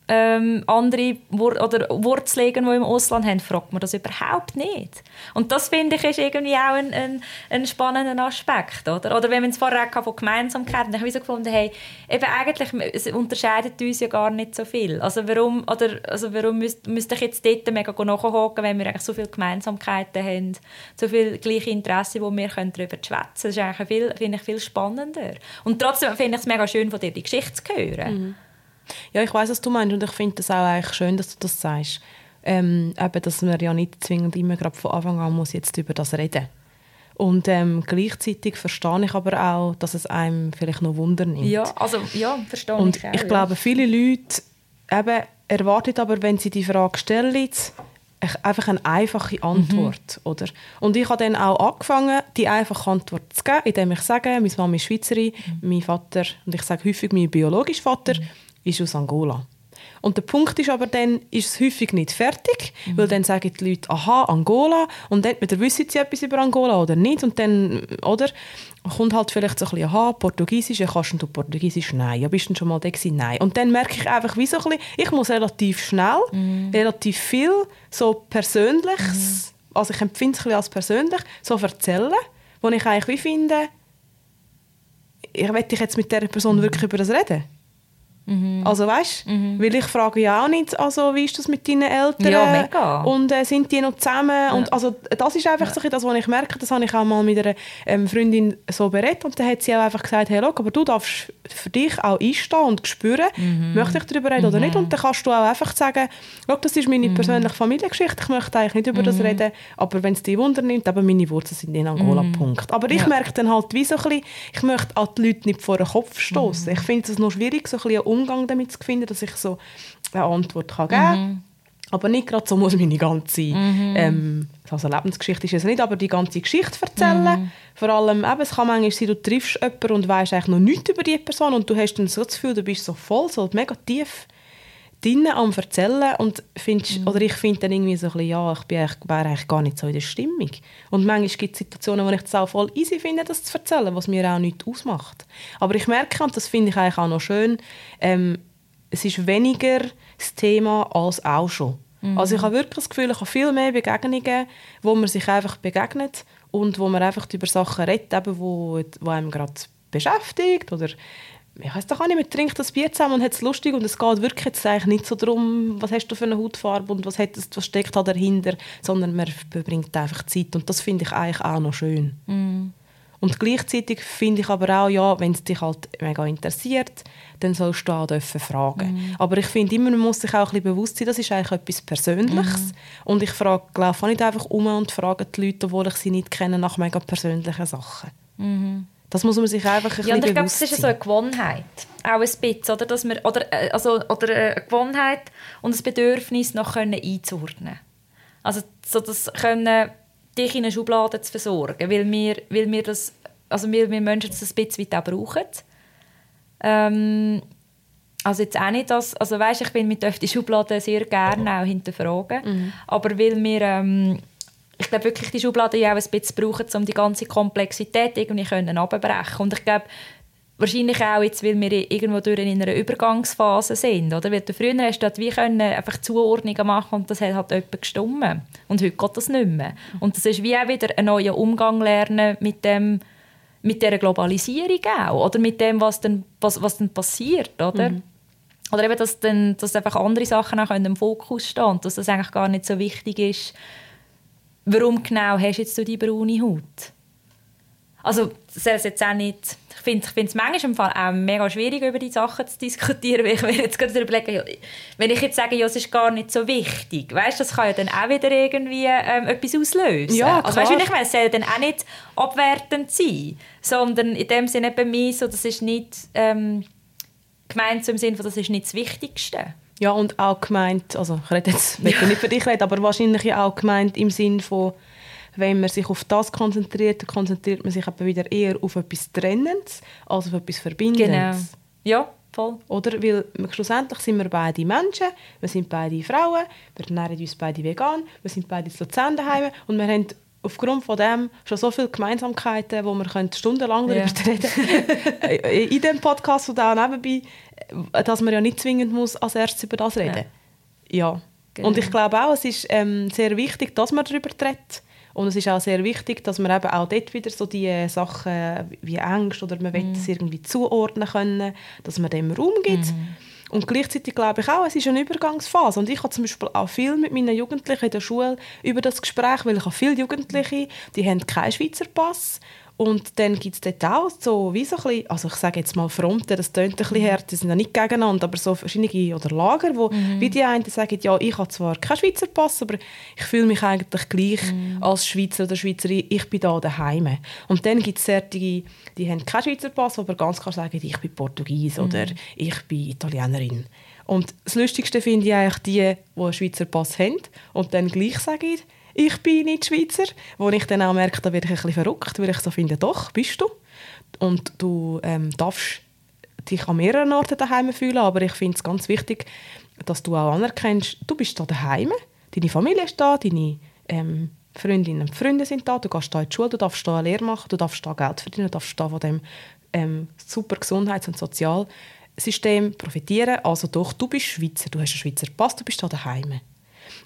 ähm, andere Wur oder Wurzeln die im Ausland haben, fragt man das überhaupt nicht. Und das finde ich ist irgendwie auch ein, ein, ein spannender Aspekt, oder? Oder wenn man es vorher auch von Gemeinsamkeiten, habe ich so gefunden, hey, eben eigentlich es unterscheidet uns ja gar nicht so viel. Also warum, oder, also warum müsste müsst ich jetzt dort mega nachhocken, wenn wir eigentlich so viele Gemeinsamkeiten haben, so viele gleiche Interessen, wo wir darüber schwätzen können. Das ist eigentlich viel, finde ich viel spannender. Und trotzdem finde ich es mega schön, von dir die Geschichte zu hören. Mhm. Ja, ich weiß, was du meinst und ich finde es auch eigentlich schön, dass du das sagst. Ähm, eben, dass man ja nicht zwingend immer gerade von Anfang an muss jetzt über das reden und ähm, gleichzeitig verstehe ich aber auch, dass es einem vielleicht noch Wunder nimmt. Ja, also ja, verstehe und ich auch. ich glaube, viele Leute eben, erwarten aber, wenn sie die Frage stellen, einfach eine einfache Antwort. Mhm. Oder? Und ich habe dann auch angefangen, die einfache Antwort zu geben, indem ich sage, meine Mama ist Schweizerin, mhm. mein Vater, und ich sage häufig mein biologischer Vater, mhm ist aus Angola. Und der Punkt ist aber dann, ist es häufig nicht fertig, mhm. weil dann sagen die Leute, aha, Angola, und dann entweder wissen sie etwas über Angola oder nicht, und dann, oder, kommt halt vielleicht so ein bisschen, aha, Portugiesisch, ja, kannst du Portugiesisch? Nein. Ja, bist du schon mal da gewesen? Nein. Und dann merke ich einfach, wie so ein bisschen, ich muss relativ schnell, mhm. relativ viel, so Persönliches, mhm. also ich empfinde es als persönlich, so erzählen, wo ich eigentlich wie finde, ich möchte jetzt mit dieser Person mhm. wirklich über das reden. Mhm. Also weißt, mhm. weil ich frage ja auch nicht, also wie ist das mit deinen Eltern ja, mega. und äh, sind die noch zusammen ja. und also das ist einfach ja. so das, was ich merke, das habe ich auch mal mit einer ähm, Freundin so berät und dann hat sie auch einfach gesagt, hey look, aber du darfst für dich auch einstehen und spüren, mhm. möchte ich darüber reden oder nicht mhm. und dann kannst du auch einfach sagen, look, das ist meine mhm. persönliche Familiengeschichte, ich möchte eigentlich nicht über das mhm. reden, aber wenn es dich Wunder nimmt, aber meine Wurzeln sind in Angola, Punkt. Aber ich merke dann halt wie so ein bisschen, ich möchte auch die Leute nicht vor den Kopf stoßen. Ich finde es noch schwierig, so ein bisschen Umgang damit zu finden, dass ich so eine Antwort kann geben kann. Mhm. Aber nicht gerade so muss meine ganze mhm. ähm, also Lebensgeschichte ist es nicht, aber die ganze Geschichte erzählen. Mhm. Vor allem, eben, es kann manchmal sein, du triffst jemanden und weißt eigentlich noch nichts über die Person und du hast dann so das Gefühl, du bist so voll, so mega tief drin am Erzählen und findest, mhm. oder ich finde dann irgendwie so ein bisschen, ja, ich bin eigentlich, wäre eigentlich gar nicht so in der Stimmung. Und manchmal gibt es Situationen, wo ich es auch voll easy finde, das zu erzählen, was mir auch nichts ausmacht. Aber ich merke, und das finde ich eigentlich auch noch schön, ähm, es ist weniger das Thema als auch schon. Mhm. Also ich habe wirklich das Gefühl, ich habe viel mehr Begegnungen, wo man sich einfach begegnet und wo man einfach über Sachen redet, eben, wo, wo einem gerade beschäftigt oder ich weiß doch auch nicht, man trinkt das Bier zusammen und hat es lustig und es geht wirklich jetzt eigentlich nicht so darum, was hast du für eine Hautfarbe und was, hat, was steckt da dahinter, sondern man verbringt einfach Zeit und das finde ich eigentlich auch noch schön. Mm. Und gleichzeitig finde ich aber auch, ja, wenn es dich halt mega interessiert, dann sollst du auch dürfen fragen. Mm. Aber ich finde immer, man muss sich auch ein bisschen bewusst sein, das ist eigentlich etwas Persönliches. Mm. Und ich frage, glaube nicht einfach um und frage die Leute, obwohl ich sie nicht kenne, nach mega persönlichen Sachen. Das muss man sich einfach ein ja, bisschen ich glaube, es ist so eine Gewohnheit. Auch ein bisschen, oder? Dass wir, oder, äh, also, oder eine Gewohnheit und ein Bedürfnis noch können einzuordnen Also so das können, dich in eine Schublade zu versorgen, weil wir, weil wir das, also wir, wir Menschen das ein bisschen auch brauchen. Ähm, also jetzt auch nicht, dass, also weißt, ich bin mit die Schublade sehr gerne auch hinterfragen, mhm. aber weil wir ähm, ich glaube wirklich, die Schublade ja auch ein bisschen brauchen, um die ganze Komplexität irgendwie können Und ich glaube, Wahrscheinlich auch jetzt, weil wir irgendwo durch in einer Übergangsphase sind. Oder? Weil du früher hast du wie können einfach Zuordnungen machen und das hat halt jemand gestummen. Und heute geht das nicht mehr. Und das ist wie auch wieder ein neuer Umgang lernen mit dem mit der Globalisierung auch, oder mit dem, was dann, was, was dann passiert, oder? Mhm. Oder eben, dass, dann, dass einfach andere Sachen auch im Fokus stehen und dass das eigentlich gar nicht so wichtig ist, warum genau hast jetzt du die braune Haut? Also, das jetzt auch nicht... Ich finde es manchmal im Fall auch mega schwierig, über die Sachen zu diskutieren, weil ich mir jetzt gerade überlegen, ja, wenn ich jetzt sage, ja, es ist gar nicht so wichtig, weißt, das kann ja dann auch wieder irgendwie ähm, etwas auslösen. Ja, also, weißt, ich meine, es soll dann auch nicht abwertend sein, sondern in dem Sinne bei mir so, das ist nicht ähm, gemeint so im Sinne von, das ist nicht das Wichtigste. Ja, und auch gemeint, also ich rede jetzt, ich ja. nicht für dich reden, aber wahrscheinlich auch gemeint im Sinne von, wenn man sich auf das konzentriert, dann konzentriert man sich aber wieder eher auf etwas Trennendes als auf etwas Verbindendes. Genau. Ja, voll. Oder? Weil schlussendlich sind wir beide Menschen, wir sind beide Frauen, wir ernähren uns beide vegan, wir sind beide zu Luzern daheim und wir haben aufgrund von dem schon so viele Gemeinsamkeiten, wo wir stundenlang darüber yeah. reden In diesem Podcast und auch nebenbei, dass man ja nicht zwingend muss als erstes über das reden Ja. ja. Genau. Und ich glaube auch, es ist ähm, sehr wichtig, dass man darüber redet. Und es ist auch sehr wichtig, dass man eben auch dort wieder so die Sachen wie Angst oder man mm. will es irgendwie zuordnen können, dass man dem Raum gibt. Mm. Und gleichzeitig glaube ich auch, es ist eine Übergangsphase. Und ich habe zum Beispiel auch viel mit meinen Jugendlichen in der Schule über das Gespräch, weil ich habe viele Jugendliche, die haben keinen Schweizer Pass und dann gibt es dort auch so, wie so ein bisschen, also ich sage jetzt mal Fronten, das tönt ein bisschen hart, die sind ja nicht gegeneinander, aber so verschiedene oder Lager, wo mhm. wie die einen sagen, ja, ich habe zwar keinen Schweizer Pass, aber ich fühle mich eigentlich gleich mhm. als Schweizer oder Schweizerin, ich bin da daheim. Und dann gibt es solche, die haben keinen Schweizer Pass, aber ganz klar sagen, ich bin Portugies mhm. oder ich bin Italienerin. Und das Lustigste finde ich eigentlich die, die einen Schweizer Pass haben und dann gleich sagen, ich bin nicht Schweizer, wo ich dann auch merke, da werde ich ein bisschen verrückt, weil ich so finde, doch, bist du. Und du ähm, darfst dich an mehreren Orten daheim fühlen, aber ich finde es ganz wichtig, dass du auch anerkennst, du bist da daheim, deine Familie ist da, deine ähm, Freundinnen und Freunde sind da, du gehst da in die Schule, du darfst da eine Lehre machen, du darfst da Geld verdienen, du darfst da von dem ähm, super Gesundheits- und Sozialsystem profitieren. Also doch, du bist Schweizer, du hast einen Schweizer Pass, du bist da daheim.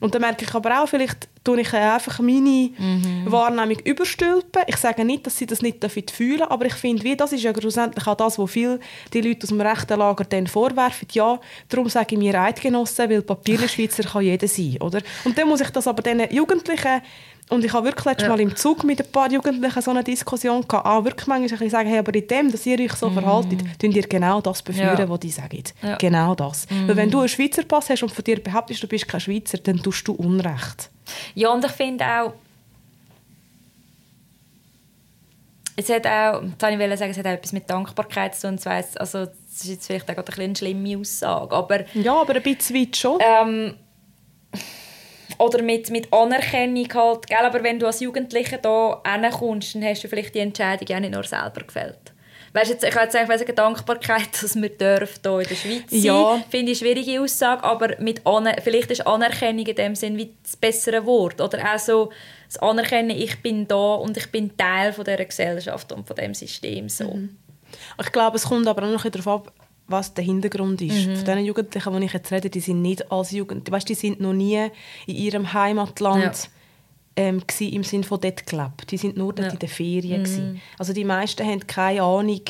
Und dann merke ich aber auch, vielleicht tue ich einfach meine mhm. Wahrnehmung überstülpen. Ich sage nicht, dass sie das nicht fühlen dürfen, aber ich finde, wie, das ist ja schlussendlich auch das, was viele die Leute aus dem rechten Lager dann vorwerfen. Ja, darum sage ich mir Eidgenossen, weil Papierschweizer kann jeder sein, oder? Und dann muss ich das aber den Jugendlichen und ich habe wirklich letztes ja. Mal im Zug mit ein paar Jugendlichen so eine Diskussion gehabt, auch wirklich manchmal ein sagen, hey, aber in dem, dass ihr euch so mm. verhaltet, tun ihr genau das beführen, ja. was die sagen. Ja. Genau das. Mm. Weil wenn du einen Schweizer Pass hast und von dir behauptest, du bist kein Schweizer, dann tust du Unrecht. Ja, und ich finde auch, es hat auch, das ich sagen, es hat auch etwas mit Dankbarkeit zu tun. Also, das ist jetzt vielleicht auch eine, eine schlimme Aussage, aber... Ja, aber ein bisschen weit schon. Ähm, oder mit, mit Anerkennung halt, gell? aber wenn du als Jugendlicher da kommst, dann hast du vielleicht die Entscheidung auch nicht nur selber gefällt. Weißt, jetzt, ich habe jetzt eigentlich Dankbarkeit, dass wir dürfen hier in der Schweiz sein ja. finde ich eine schwierige Aussage, aber mit Aner vielleicht ist Anerkennung in dem Sinn wie das bessere Wort. Oder auch so das Anerkennen, ich bin da und ich bin Teil von dieser Gesellschaft und von diesem System. So. Mhm. Ich glaube, es kommt aber auch noch darauf ab, was der Hintergrund ist. Mhm. Von den Jugendlichen, die ich jetzt rede, die sind nicht als Jugend, weißt, die sind noch nie in ihrem Heimatland ja. ähm, im Sinne von dort gelebt. Die sind nur dort ja. in den Ferien mhm. Also die meisten haben keine Ahnung,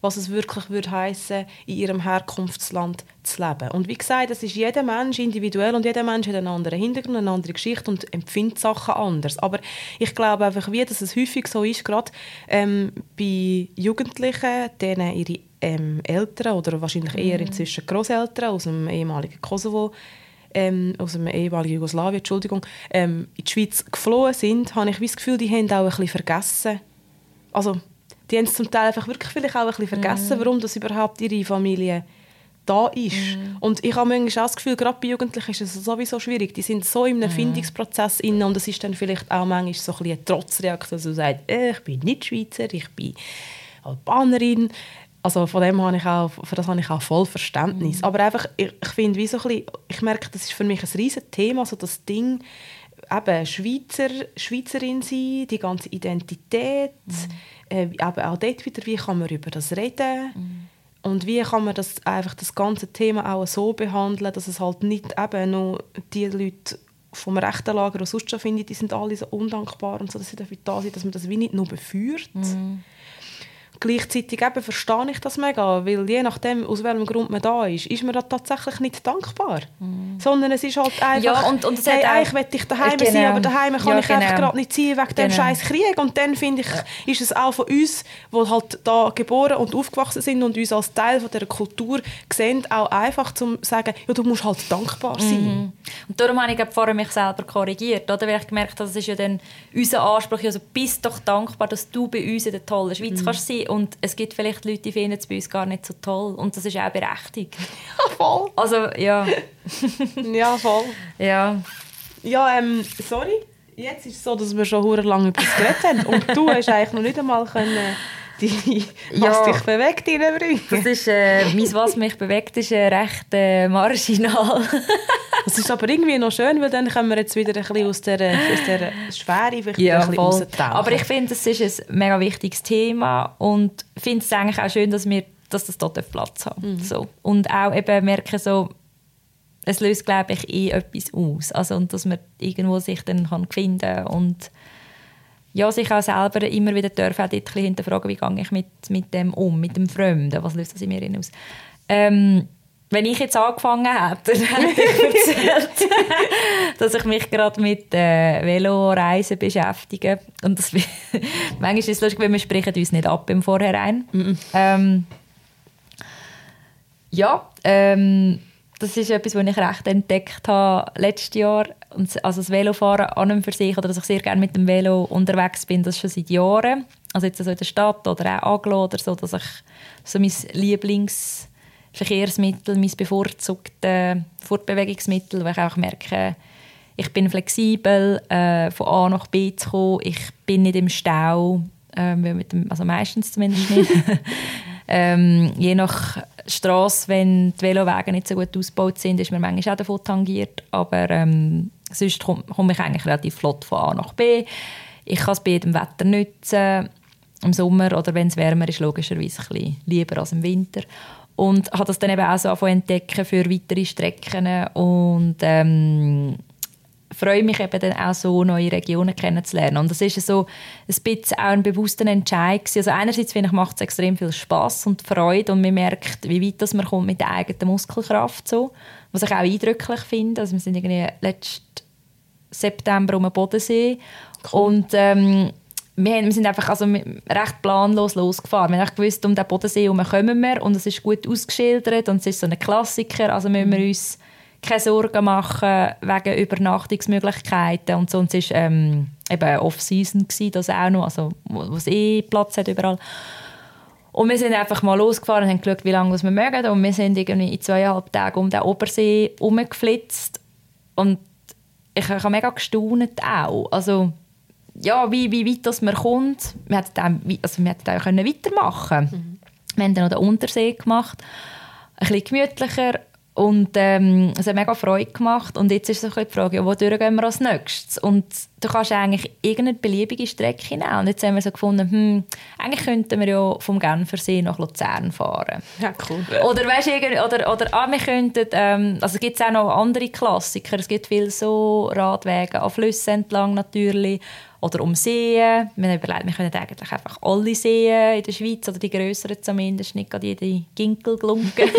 was es wirklich würde heißen, in ihrem Herkunftsland zu leben. Und wie gesagt, das ist jeder Mensch individuell und jeder Mensch hat einen anderen Hintergrund, eine andere Geschichte und empfindet Sachen anders. Aber ich glaube einfach, wie dass es häufig so ist, gerade ähm, bei Jugendlichen, denen ihre ähm, Eltern oder wahrscheinlich eher mhm. inzwischen Großeltern aus dem ehemaligen Kosovo, ähm, aus dem ehemaligen Jugoslawien, Entschuldigung, ähm, in die Schweiz geflohen sind, habe ich das Gefühl, die haben auch ein bisschen vergessen. Also, die haben es zum Teil einfach wirklich vielleicht auch ein bisschen vergessen, mhm. warum das überhaupt ihre Familie da ist. Mhm. Und ich habe manchmal auch das Gefühl, gerade bei Jugendlichen ist es sowieso schwierig. Die sind so in einem mhm. Findungsprozess inne und es ist dann vielleicht auch manchmal so ein bisschen eine Trotzreaktion, dass du sagst, äh, ich bin nicht Schweizer, ich bin Albanerin also von dem habe ich auch, für das habe ich auch voll Verständnis. Mhm. Aber einfach, ich, ich finde, wie so ein bisschen, ich merke, das ist für mich ein riesiges Thema, so das Ding, eben Schweizer, Schweizerin sein, die ganze Identität, mhm. äh, aber auch dort wieder, wie kann man über das reden mhm. und wie kann man das einfach das ganze Thema auch so behandeln, dass es halt nicht eben nur die Leute vom rechten Lager, die sonst schon finden, die sind alle so undankbar und so, dass sie dafür da sind, dass man das wie nicht nur beführt. Mhm Gleichzeitig eben verstehe ich das mega, weil je nachdem, aus welchem Grund man da ist, ist man da tatsächlich nicht dankbar. Mhm. Sondern es ist halt einfach, ja, und, und hey, eigentlich will ich daheim genau. sein, aber daheim kann ja, ich genau. einfach gerade nicht sein wegen dem genau. scheiß Krieg. Und dann finde ich, ja. ist es auch von uns, die halt da geboren und aufgewachsen sind und uns als Teil von dieser Kultur sehen, auch einfach zu sagen, ja, du musst halt dankbar sein. Mhm. Und darum habe ich vorher mich selber korrigiert, oder? weil ich gemerkt habe, das ist ja dann unser Anspruch, also bist doch dankbar, dass du bei uns in der tollen Schweiz mhm. kannst sein und es gibt vielleicht Leute, die finden es bei uns gar nicht so toll. Und das ist auch berechtigt. Ja, voll. Also, ja. ja, voll. Ja. Ja, ähm, sorry. Jetzt ist es so, dass wir schon sehr lange über das geredet haben. Und du hast eigentlich noch nicht einmal können die, was dich bewegt, reinbringen. Das ist, äh, mein «Was mich bewegt» ist äh, recht äh, marginal. das ist aber irgendwie noch schön, weil dann können wir jetzt wieder ein bisschen aus dieser, aus dieser Schwere vielleicht ja, ein bisschen Aber ich finde, es ist ein mega wichtiges Thema und finde es eigentlich auch schön, dass, wir, dass das dort Platz hat. Mhm. So. Und auch eben merken so, es löst, glaube ich, eh etwas aus. Also, und dass man irgendwo sich dann kann finden kann und ja, sich auch selber immer wieder dürfen, auch dort hinterfragen, wie gehe ich mit, mit dem um, mit dem Fremden, was löst das in mir aus. Ähm, wenn ich jetzt angefangen hätte, dann hätte ich erzählt, dass ich mich gerade mit äh, Veloreisen beschäftige. Und das, manchmal ist es lustig, weil wir sprechen uns nicht ab im Vorhinein. Mm -mm. Ähm, ja, ähm, das ist etwas, was ich recht entdeckt habe letztes Jahr. Also das Velofahren an und für sich, oder dass ich sehr gerne mit dem Velo unterwegs bin, das schon seit Jahren. Also jetzt so in der Stadt oder auch Aglo oder so, dass ich so mein Lieblingsverkehrsmittel, mein bevorzugtes Fortbewegungsmittel, weil ich auch merke, ich bin flexibel, äh, von A nach B zu kommen, ich bin nicht im Stau, äh, mit dem, also meistens zumindest nicht. ähm, je nach Straße, wenn die Velowege nicht so gut ausgebaut sind, ist man manchmal auch davon tangiert. Aber ähm, sonst komme komm ich eigentlich relativ flott von A nach B. Ich kann es bei jedem Wetter nutzen. Im Sommer oder wenn es wärmer ist, logischerweise ein lieber als im Winter. Und habe das dann eben auch so entdecken für weitere Strecken. Und ähm, freue mich eben dann auch so, neue Regionen kennenzulernen. Und das ist so ein bisschen auch ein bewusster Entscheid. Also einerseits finde ich, macht es extrem viel Spaß und Freude und man merkt, wie weit das man kommt mit der eigenen Muskelkraft. So. Was ich auch eindrücklich finde. Also wir sind irgendwie letzten September um den Bodensee cool. und ähm, wir, wir, sind einfach also recht planlos losgefahren. Wir haben gewusst, um den Bodensee herum kommen wir und es ist gut ausgeschildert und es ist so ein Klassiker, also müssen wir mhm. uns keine Sorgen machen wegen Übernachtungsmöglichkeiten und sonst war ähm, eben Off-Season das auch noch, also wo es eh Platz hat überall. Und wir sind einfach mal losgefahren und haben geschaut, wie lange wir mögen und wir sind irgendwie in zweieinhalb Tagen um den Obersee herumgeflitzt und ich habe mega gestaunt auch, also ja, wie, wie weit das man kommt. Wir hätten auch, also wir hätten auch weitermachen können. Mhm. Wir haben dann noch den Untersee gemacht, ein bisschen gemütlicher und ähm, es hat mega Freude gemacht. Und jetzt ist so die Frage, ja, wo gehen wir als nächstes? Und du kannst eigentlich irgendeine beliebige Strecke nehmen. Und jetzt haben wir so gefunden, hm, eigentlich könnten wir ja vom Genfersee nach Luzern fahren. Ja, cool. Oder weißt oder, oder ah, wir könnten, ähm, also gibt es auch noch andere Klassiker. Es gibt viele so Radwege an Flüssen entlang natürlich oder um Seen. Wir haben überlegt, wir können eigentlich einfach alle Seen in der Schweiz, oder die grösseren zumindest, nicht gerade jede Ginkelglunke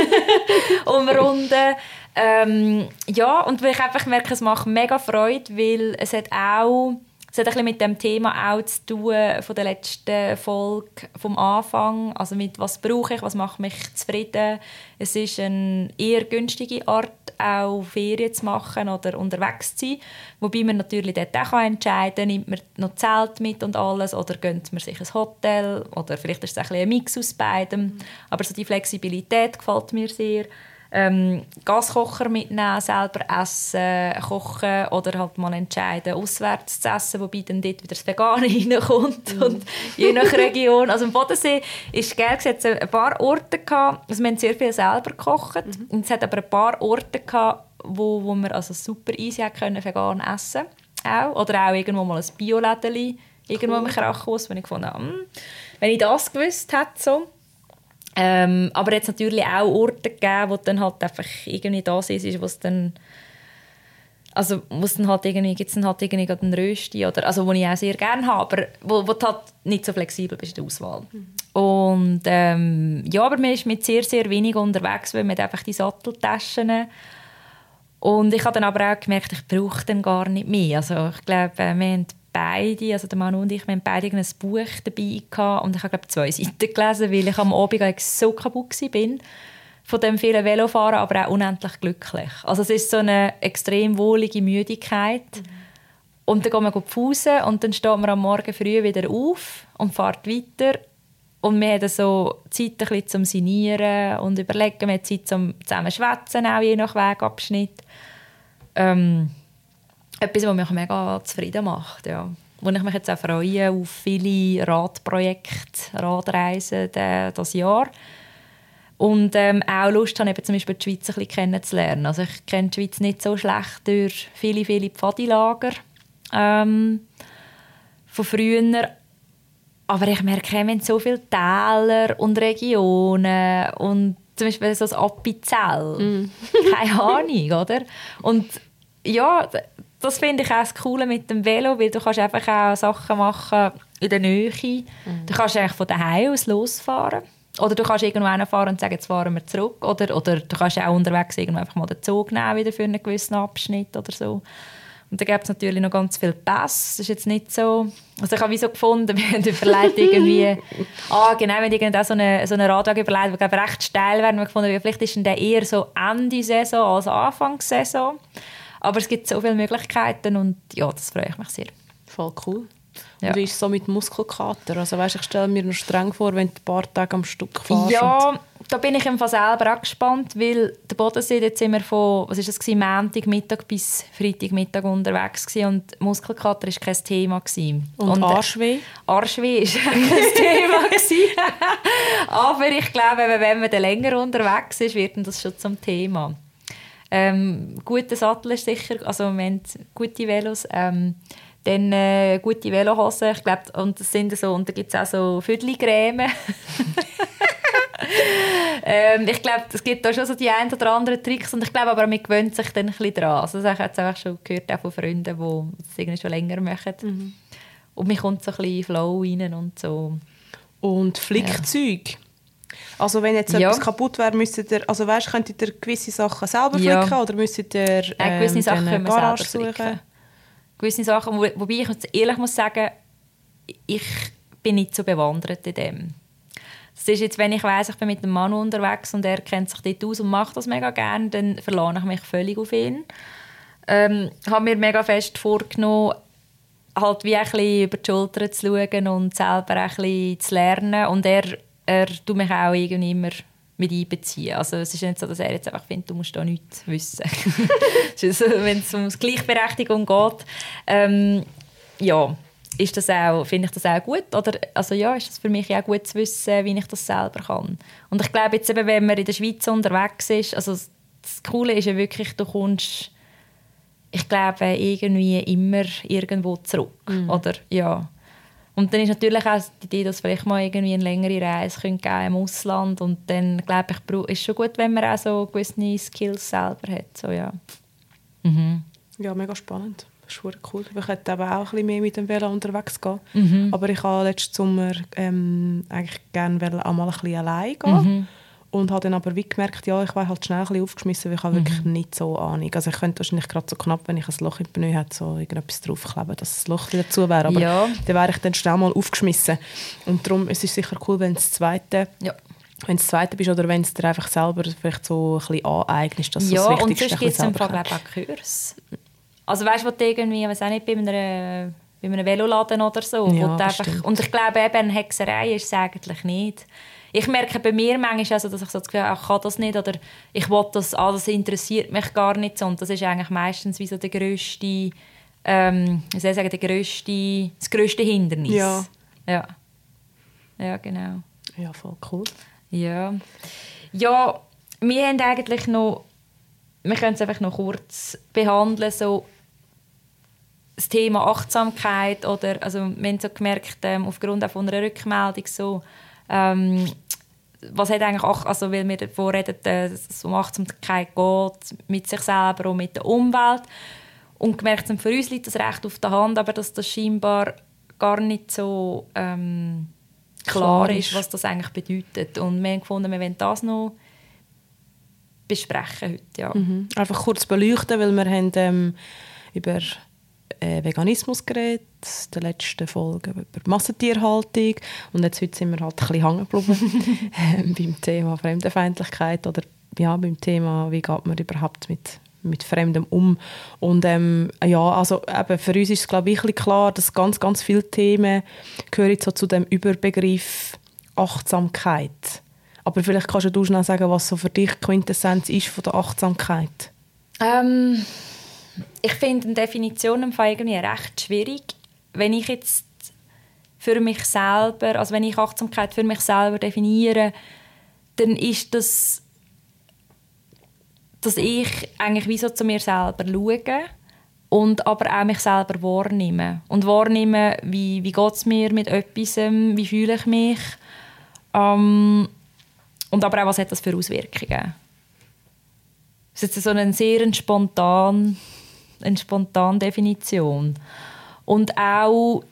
umrunden. Ähm, ja, und weil ich einfach merke, es macht mega Freude, weil es hat auch es hat ein bisschen mit dem Thema auch zu tun von der letzten Folge vom Anfang. Also mit was brauche ich, was macht mich zufrieden. Es ist eine eher günstige Art, auch Ferien zu machen oder unterwegs zu sein. Wobei man natürlich dort auch entscheiden kann, nimmt man noch Zelt mit und alles oder gönnt man sich ein Hotel oder vielleicht ist es ein, ein Mix aus beidem. Aber so die Flexibilität gefällt mir sehr ähm, Gaskocher mitnehmen, selber essen, kochen oder halt mal entscheiden, auswärts zu essen, wobei dann dort wieder das Vegane reinkommt mhm. und je nach Region. Also im Bodensee ist geil, es hat ein paar Orte gehabt, also wir haben sehr viel selber gekocht mhm. und es hat aber ein paar Orte gehabt, wo, wo wir also super easy können vegan essen auch. Oder auch irgendwo mal ein Biolädeli irgendwo cool. im Krachhaus, wo ich habe, hm, wenn ich das gewusst hätte, so. Ähm, aber jetzt natürlich auch Orte gegeben, wo dann halt einfach irgendwie das ist, was dann also muss dann halt irgendwie, gibt es dann halt irgendwie einen Rösti oder, also wo ich auch sehr gerne habe, aber wo, wo du halt nicht so flexibel bist in der Auswahl. Mhm. Und ähm, ja, aber man ist mit sehr, sehr wenig unterwegs, weil man einfach die Satteltaschen und ich habe dann aber auch gemerkt, ich brauche dann gar nicht mehr. Also ich glaube, wir haben beide, also der Mann und ich, wir haben beide ein Buch dabei gehabt und ich habe glaube zwei Seiten gelesen, weil ich am Abend so kaputt war von dem vielen Velofahren, aber auch unendlich glücklich. Also es ist so eine extrem wohlige Müdigkeit. Mhm. Und dann gehen wir Pause und dann steht man am Morgen früh wieder auf und fährt weiter. Und wir haben so Zeit ein bisschen zum Sinieren und überlegen, wir haben Zeit zum zusammen schwätzen, auch je nach Wegabschnitt. Ähm, etwas, was mich mega zufrieden macht, ja. Wo ich mich jetzt auch freue auf viele Radprojekte, Radreisen dieses Jahr. Und ähm, auch Lust habe, eben zum Beispiel die Schweiz ein bisschen kennenzulernen. Also ich kenne die Schweiz nicht so schlecht durch viele, viele Pfadilager ähm, von früher. Aber ich merke, wir haben so viele Täler und Regionen und zum Beispiel so das Appenzell. Mm. Keine Ahnung, oder? Und ja, das finde ich auch das Coole mit dem Velo, weil du kannst einfach auch Sachen machen in der Nähe. Mm. Du kannst eigentlich von daheim aus losfahren oder du kannst irgendwo hinfahren und sagen, jetzt fahren wir zurück. Oder, oder du kannst auch unterwegs irgendwo einfach mal den Zug nehmen wieder für einen gewissen Abschnitt oder so. Und da gibt es natürlich noch ganz viel Pass. Das ist jetzt nicht so... Also ich habe wie so gefunden, wir haben überlegt irgendwie... ah, genau, wenn irgendwann so eine, so eine Radweg überlegt, die recht steil wäre, wir gefunden, vielleicht ist der eher so Ende Saison als Anfangssaison. Aber es gibt so viele Möglichkeiten und ja, das freue ich mich sehr. Voll cool. Ja. Und wie ist es so mit Muskelkater? Also weißt, ich stelle mir noch streng vor, wenn du ein paar Tage am Stück fährst. Ja, da bin ich einfach selber auch gespannt, weil der Bodensee, jetzt sind wir von, was ist das gewesen, Montag Mittag bis Freitag Mittag unterwegs gewesen und Muskelkater war kein Thema gewesen. Und, und Arschweh? Arschweh war kein Thema gewesen. Aber ich glaube, wenn man dann länger unterwegs ist, wird das schon zum Thema. Ähm, guter Sattel ist sicher, also wir haben gute Velos. Ähm, dann äh, gute Velohosen, ich glaube, und das sind so, und da gibt es auch so Viertelcreme. ähm, ich glaube, es gibt da schon so die ein oder anderen Tricks und ich glaube aber, man gewöhnt sich dann ein bisschen dran. Also das habe ich jetzt schon gehört, auch von Freunden, die das irgendwie schon länger machen. Mhm. Und mir kommt so ein bisschen Flow rein und so. Und Flickzeug? Ja. Also wenn jetzt ja. etwas kaputt wäre, müsstet ihr, also weißt, könntet ihr gewisse Sachen selber flicken ja. oder müsstet ihr ähm, ja, gewisse Sachen können wir selber suchen? Flicken gewisse Sachen, wo, wobei ich jetzt ehrlich muss sagen, ich bin nicht so bewandert in dem. Das ist jetzt, wenn ich weiß, ich bin mit einem Mann unterwegs und er kennt sich dort aus und macht das mega gerne, dann verlane ich mich völlig auf ihn. Ähm, habe mir mega fest vorgenommen, halt wie ein bisschen über die Schulter zu schauen und selber ein bisschen zu lernen und er, er tut mich auch irgendwie immer mit einbeziehen. Also es ist nicht so, dass er jetzt einfach findet, du musst da nichts wissen. also, wenn es um Gleichberechtigung geht, ähm, ja, ist das auch, finde ich das auch gut? Oder, also ja, ist das für mich auch gut zu wissen, wie ich das selber kann. Und ich glaube jetzt eben, wenn man in der Schweiz unterwegs ist, also das Coole ist ja wirklich, du kommst, ich glaube, irgendwie immer irgendwo zurück. Mhm. Oder, ja. Und dann ist natürlich auch die Idee, dass vielleicht mal irgendwie eine längere Reise geben im Ausland und dann glaube ich, ist schon gut, wenn man auch so gewisse Skills selber hat. So, ja. Mhm. ja, mega spannend. Das ist cool. Ich hätte aber auch ein bisschen mehr mit dem Velo unterwegs gehen. Mhm. Aber ich habe letzten Sommer ähm, eigentlich gerne einmal ein bisschen allein gehen. Mhm. Und habe dann aber wie gemerkt, ja, ich war halt schnell ein bisschen aufgeschmissen, weil ich habe mhm. wirklich nicht so Ahnung. Also ich könnte wahrscheinlich gerade so knapp, wenn ich ein Loch die Pneu hätte, so irgendetwas draufkleben, dass das Loch wieder zu wäre. Aber ja. dann wäre ich dann schnell mal aufgeschmissen. Und darum es ist es sicher cool, wenn das Zweite... Ja wenn du Zweite bist oder wenn es dir einfach selber vielleicht so ein bisschen aneignest, dass ja, du das Wichtigste und sonst gibt es im Fall auch Kurs. Also weißt du, irgendwie, weiß auch nicht, bei einer bei einem Veloladen oder so. Ja, einfach, und ich glaube, eben eine Hexerei ist es eigentlich nicht ich merke bei mir manchmal, also, dass ich so das Gefühl habe, ich kann das nicht oder ich will das, ah, das interessiert mich gar nicht so. Und das ist eigentlich meistens wie so der grösste, ähm, wie soll ich sagen, der grösste, das grösste Hindernis. Ja. Ja, ja genau. Ja, voll cool. Ja. Ja, wir haben eigentlich noch, wir können es einfach noch kurz behandeln, so das Thema Achtsamkeit oder also wir haben so gemerkt, ähm, aufgrund von einer Rückmeldung so, ähm, was hat eigentlich auch, also weil wir davor reden, dass es um Achtsamkeit geht, mit sich selber und mit der Umwelt und gemerkt haben, für uns liegt das recht auf der Hand, aber dass das scheinbar gar nicht so ähm, klar, klar ist, was das eigentlich bedeutet. Und wir haben gefunden, wir wollen das noch besprechen heute. Ja. Mhm. Einfach kurz beleuchten, weil wir haben ähm, über äh, Veganismus geredet, in der letzten Folge über Massentierhaltung und jetzt heute sind wir halt ein bisschen hängen geblieben ähm, beim Thema Fremdenfeindlichkeit oder ja, beim Thema, wie geht man überhaupt mit mit Fremdem um. Und ähm, ja, also eben für uns ist es glaube ich klar, dass ganz, ganz viele Themen gehören so zu dem Überbegriff Achtsamkeit. Aber vielleicht kannst du schnell sagen, was so für dich die Quintessenz ist von der Achtsamkeit. Ähm, ich finde eine Definition im Fall irgendwie recht schwierig. Wenn ich jetzt für mich selber, also wenn ich Achtsamkeit für mich selber definiere, dann ist das, dass ich eigentlich wie so zu mir selber schaue und aber auch mich selber wahrnehme. Und wahrnehme, wie, wie geht es mir mit etwas, wie fühle ich mich. Ähm, und aber auch, was hat das für Auswirkungen? Das ist jetzt so eine sehr spontan, eine spontane Definition. Und auch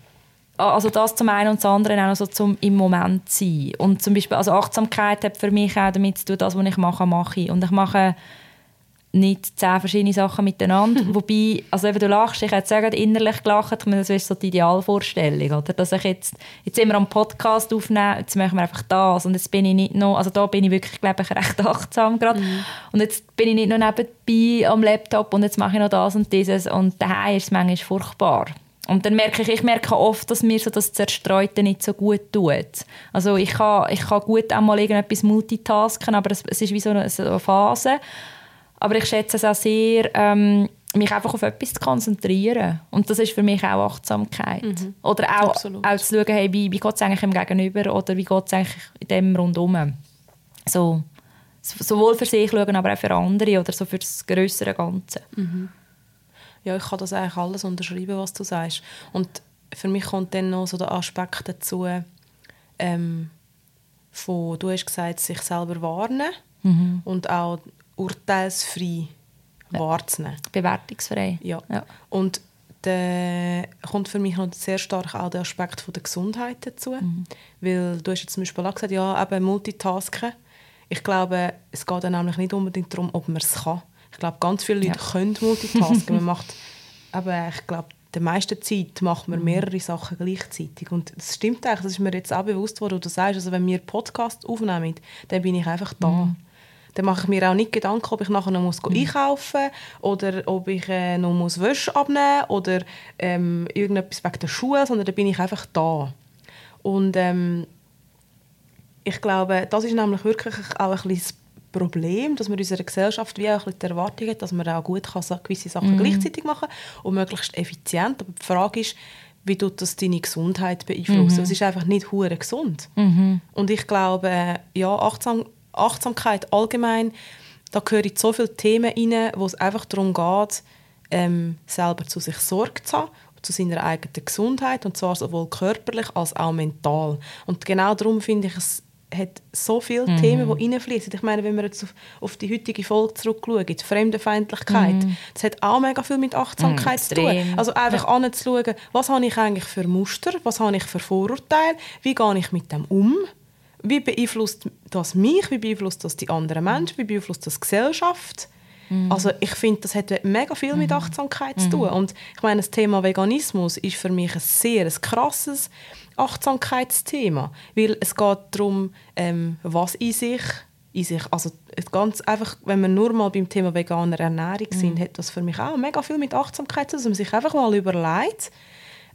also das zum einen und zum anderen auch so zum im Moment sein. Und zum Beispiel, also Achtsamkeit hat für mich auch damit zu tun, das, was ich mache, mache ich. Und ich mache nicht zehn verschiedene Sachen miteinander. Wobei, also eben, du lachst, ich hätte sagen, innerlich gelacht, das ist so die Idealvorstellung, oder? Dass ich jetzt, jetzt sind wir am Podcast aufnehmen, jetzt machen wir einfach das und jetzt bin ich nicht noch, also da bin ich wirklich, glaube ich, recht achtsam gerade. Mhm. Und jetzt bin ich nicht noch nebenbei am Laptop und jetzt mache ich noch das und dieses und daheim ist es manchmal furchtbar. Und dann merke ich, ich merke oft, dass mir so das Zerstreute nicht so gut tut. Also ich kann, ich kann gut einmal irgendetwas multitasken, aber es, es ist wie so eine, so eine Phase. Aber ich schätze es auch sehr, ähm, mich einfach auf etwas zu konzentrieren. Und das ist für mich auch Achtsamkeit. Mhm. Oder auch, auch zu schauen, hey, wie, wie geht es eigentlich im Gegenüber oder wie geht es eigentlich in dem rundum. So, sowohl für sich schauen, aber auch für andere oder so für das größere Ganze. Mhm. Ja, ich kann das eigentlich alles unterschreiben, was du sagst. Und für mich kommt dann noch so der Aspekt dazu, ähm, von, du hast gesagt, sich selber warnen mhm. und auch urteilsfrei ja. wahrzunehmen. Bewertungsfrei. Ja. ja. Und da kommt für mich noch sehr stark auch der Aspekt von der Gesundheit dazu. Mhm. Weil du hast jetzt zum Beispiel auch gesagt, ja, eben Multitasken. Ich glaube, es geht dann nämlich nicht unbedingt darum, ob man es kann. Ich glaube, ganz viele Leute ja. können multitasken. man macht, aber ich glaube, die meiste Zeit macht man mhm. mehrere Sachen gleichzeitig. Und das stimmt eigentlich, das ist mir jetzt auch bewusst, wo du das sagst. Also wenn wir Podcast aufnehmen, dann bin ich einfach da. Mhm. Dann mache ich mir auch nicht Gedanken, ob ich nachher noch muss mhm. einkaufen muss oder ob ich äh, noch muss Wäsche abnehmen muss oder ähm, irgendetwas wegen der Schuhe, sondern dann bin ich einfach da. Und ähm, ich glaube, das ist nämlich wirklich auch ein bisschen das Problem, dass man in unserer Gesellschaft wie auch ein bisschen die Erwartung hat, dass man auch gut kann, gewisse Sachen mhm. gleichzeitig machen kann und möglichst effizient. Aber die Frage ist, wie tut das deine Gesundheit beeinflussen? Mhm. Es ist einfach nicht hure gesund. Mhm. Und ich glaube, ja, achtsam, Achtsamkeit allgemein, da gehören so viele Themen rein, wo es einfach darum geht, ähm, selber zu sich Sorge zu haben, zu seiner eigenen Gesundheit, und zwar sowohl körperlich als auch mental. Und genau darum finde ich, es hat so viele mhm. Themen, die reinfließen. Ich meine, wenn wir jetzt auf, auf die heutige Folge zurückschauen, die Fremdenfeindlichkeit, mhm. das hat auch mega viel mit Achtsamkeit mhm, zu tun. Also einfach ja. anzuschauen, was habe ich eigentlich für Muster, was habe ich für Vorurteile, wie gehe ich mit dem um, wie beeinflusst das mich, wie beeinflusst das die anderen Menschen, wie beeinflusst das die Gesellschaft. Mhm. Also ich finde, das hat mega viel mit mhm. Achtsamkeit zu tun. Mhm. Und ich meine, das Thema Veganismus ist für mich ein sehr ein krasses Achtsamkeitsthema, weil es geht darum, ähm, was in sich, in sich, also ganz einfach, wenn wir nur mal beim Thema veganer Ernährung sind, mhm. hat das für mich auch mega viel mit Achtsamkeit zu tun, dass man sich einfach mal überlegt,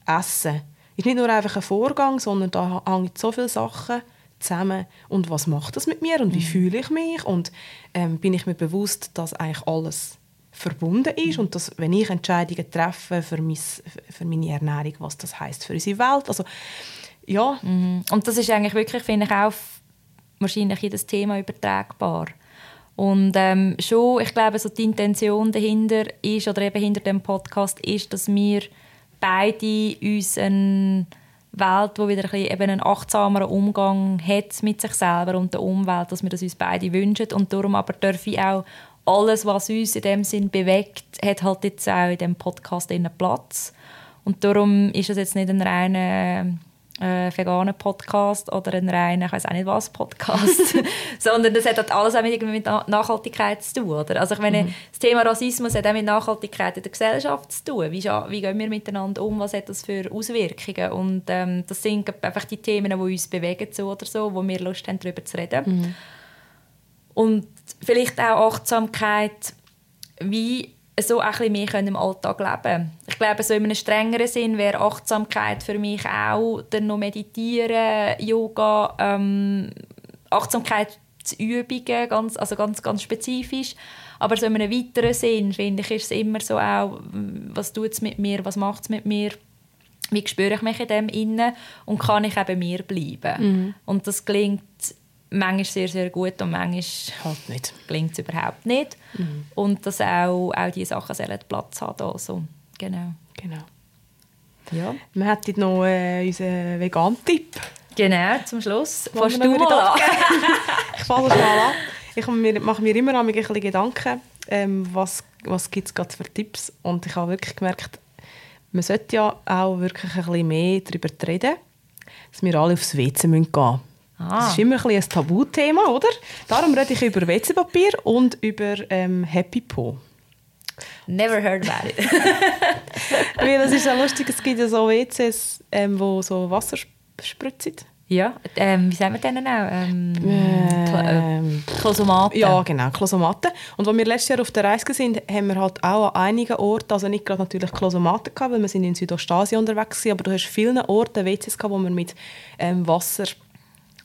Essen ist nicht nur einfach ein Vorgang, sondern da hängen so viele Sachen zusammen und was macht das mit mir und wie mhm. fühle ich mich und ähm, bin ich mir bewusst, dass eigentlich alles verbunden ist und dass, wenn ich Entscheidungen treffe für, mein, für meine Ernährung, was das heißt für unsere Welt. Also, ja. Mhm. Und das ist eigentlich wirklich, finde ich, auch wahrscheinlich jedes Thema übertragbar. Und ähm, schon, ich glaube, so die Intention dahinter ist, oder eben hinter dem Podcast ist, dass wir beide uns eine Welt, wo wieder ein bisschen eben einen achtsameren Umgang hat mit sich selber und der Umwelt, dass wir das uns beide wünschen. Und darum aber darf ich auch alles, was uns in dem Sinn bewegt, hat halt jetzt auch in diesem Podcast Platz. Und darum ist es jetzt nicht ein reiner äh, veganer Podcast oder ein reiner, ich weiß auch nicht was, Podcast, sondern das hat halt alles auch mit, mit Nachhaltigkeit zu tun. Oder? Also ich meine, mhm. das Thema Rassismus hat auch mit Nachhaltigkeit in der Gesellschaft zu tun. Wie, wie gehen wir miteinander um, was hat das für Auswirkungen? Und ähm, das sind einfach die Themen, die uns bewegen so oder so, wo wir Lust haben, darüber zu reden. Mhm. Und vielleicht auch Achtsamkeit, wie so ein bisschen mehr im Alltag leben können. Ich glaube, so in einem strengeren Sinn wäre Achtsamkeit für mich auch dann noch Meditieren, Yoga, ähm, Achtsamkeitsübungen, ganz, also ganz, ganz spezifisch. Aber so in einem weiteren Sinn, finde ich, ist es immer so auch, was tut es mit mir, was macht es mit mir, wie spüre ich mich in dem innen und kann ich eben mir bleiben. Mhm. Und das klingt manchmal sehr, sehr gut und manchmal halt nicht. klingt es überhaupt nicht. Mhm. Und dass auch, auch diese Sachen sollen Platz haben. Also, genau. genau. Ja. Wir hätten noch äh, unseren Vegan-Tipp. Genau, zum Schluss. Fährst du mal an? ich fange mal an. Ich mache mir immer ein bisschen Gedanken, ähm, was, was gibt es gerade für Tipps. Und ich habe wirklich gemerkt, man sollte ja auch wirklich ein bisschen mehr darüber reden, dass wir alle aufs WC gehen müssen. Ah. Das ist immer ein, ein Tabuthema, oder? Darum rede ich über WC-Papier und über ähm, Happy Po. Never heard about it. Weil es ist ja lustig, es gibt ja so WCs, ähm, wo so Wasser spritzen. Ja, ähm, wie sagen wir denen auch? Ähm, ähm, Klosomaten. Ja, genau, Klosomaten. Und als wir letztes Jahr auf der Reise waren, haben wir halt auch an einigen Orten, also nicht gerade natürlich Klosomaten gehabt, weil wir sind in Südostasien unterwegs waren, aber du hast vielen Orten WCs gehabt, wo man mit ähm, Wasser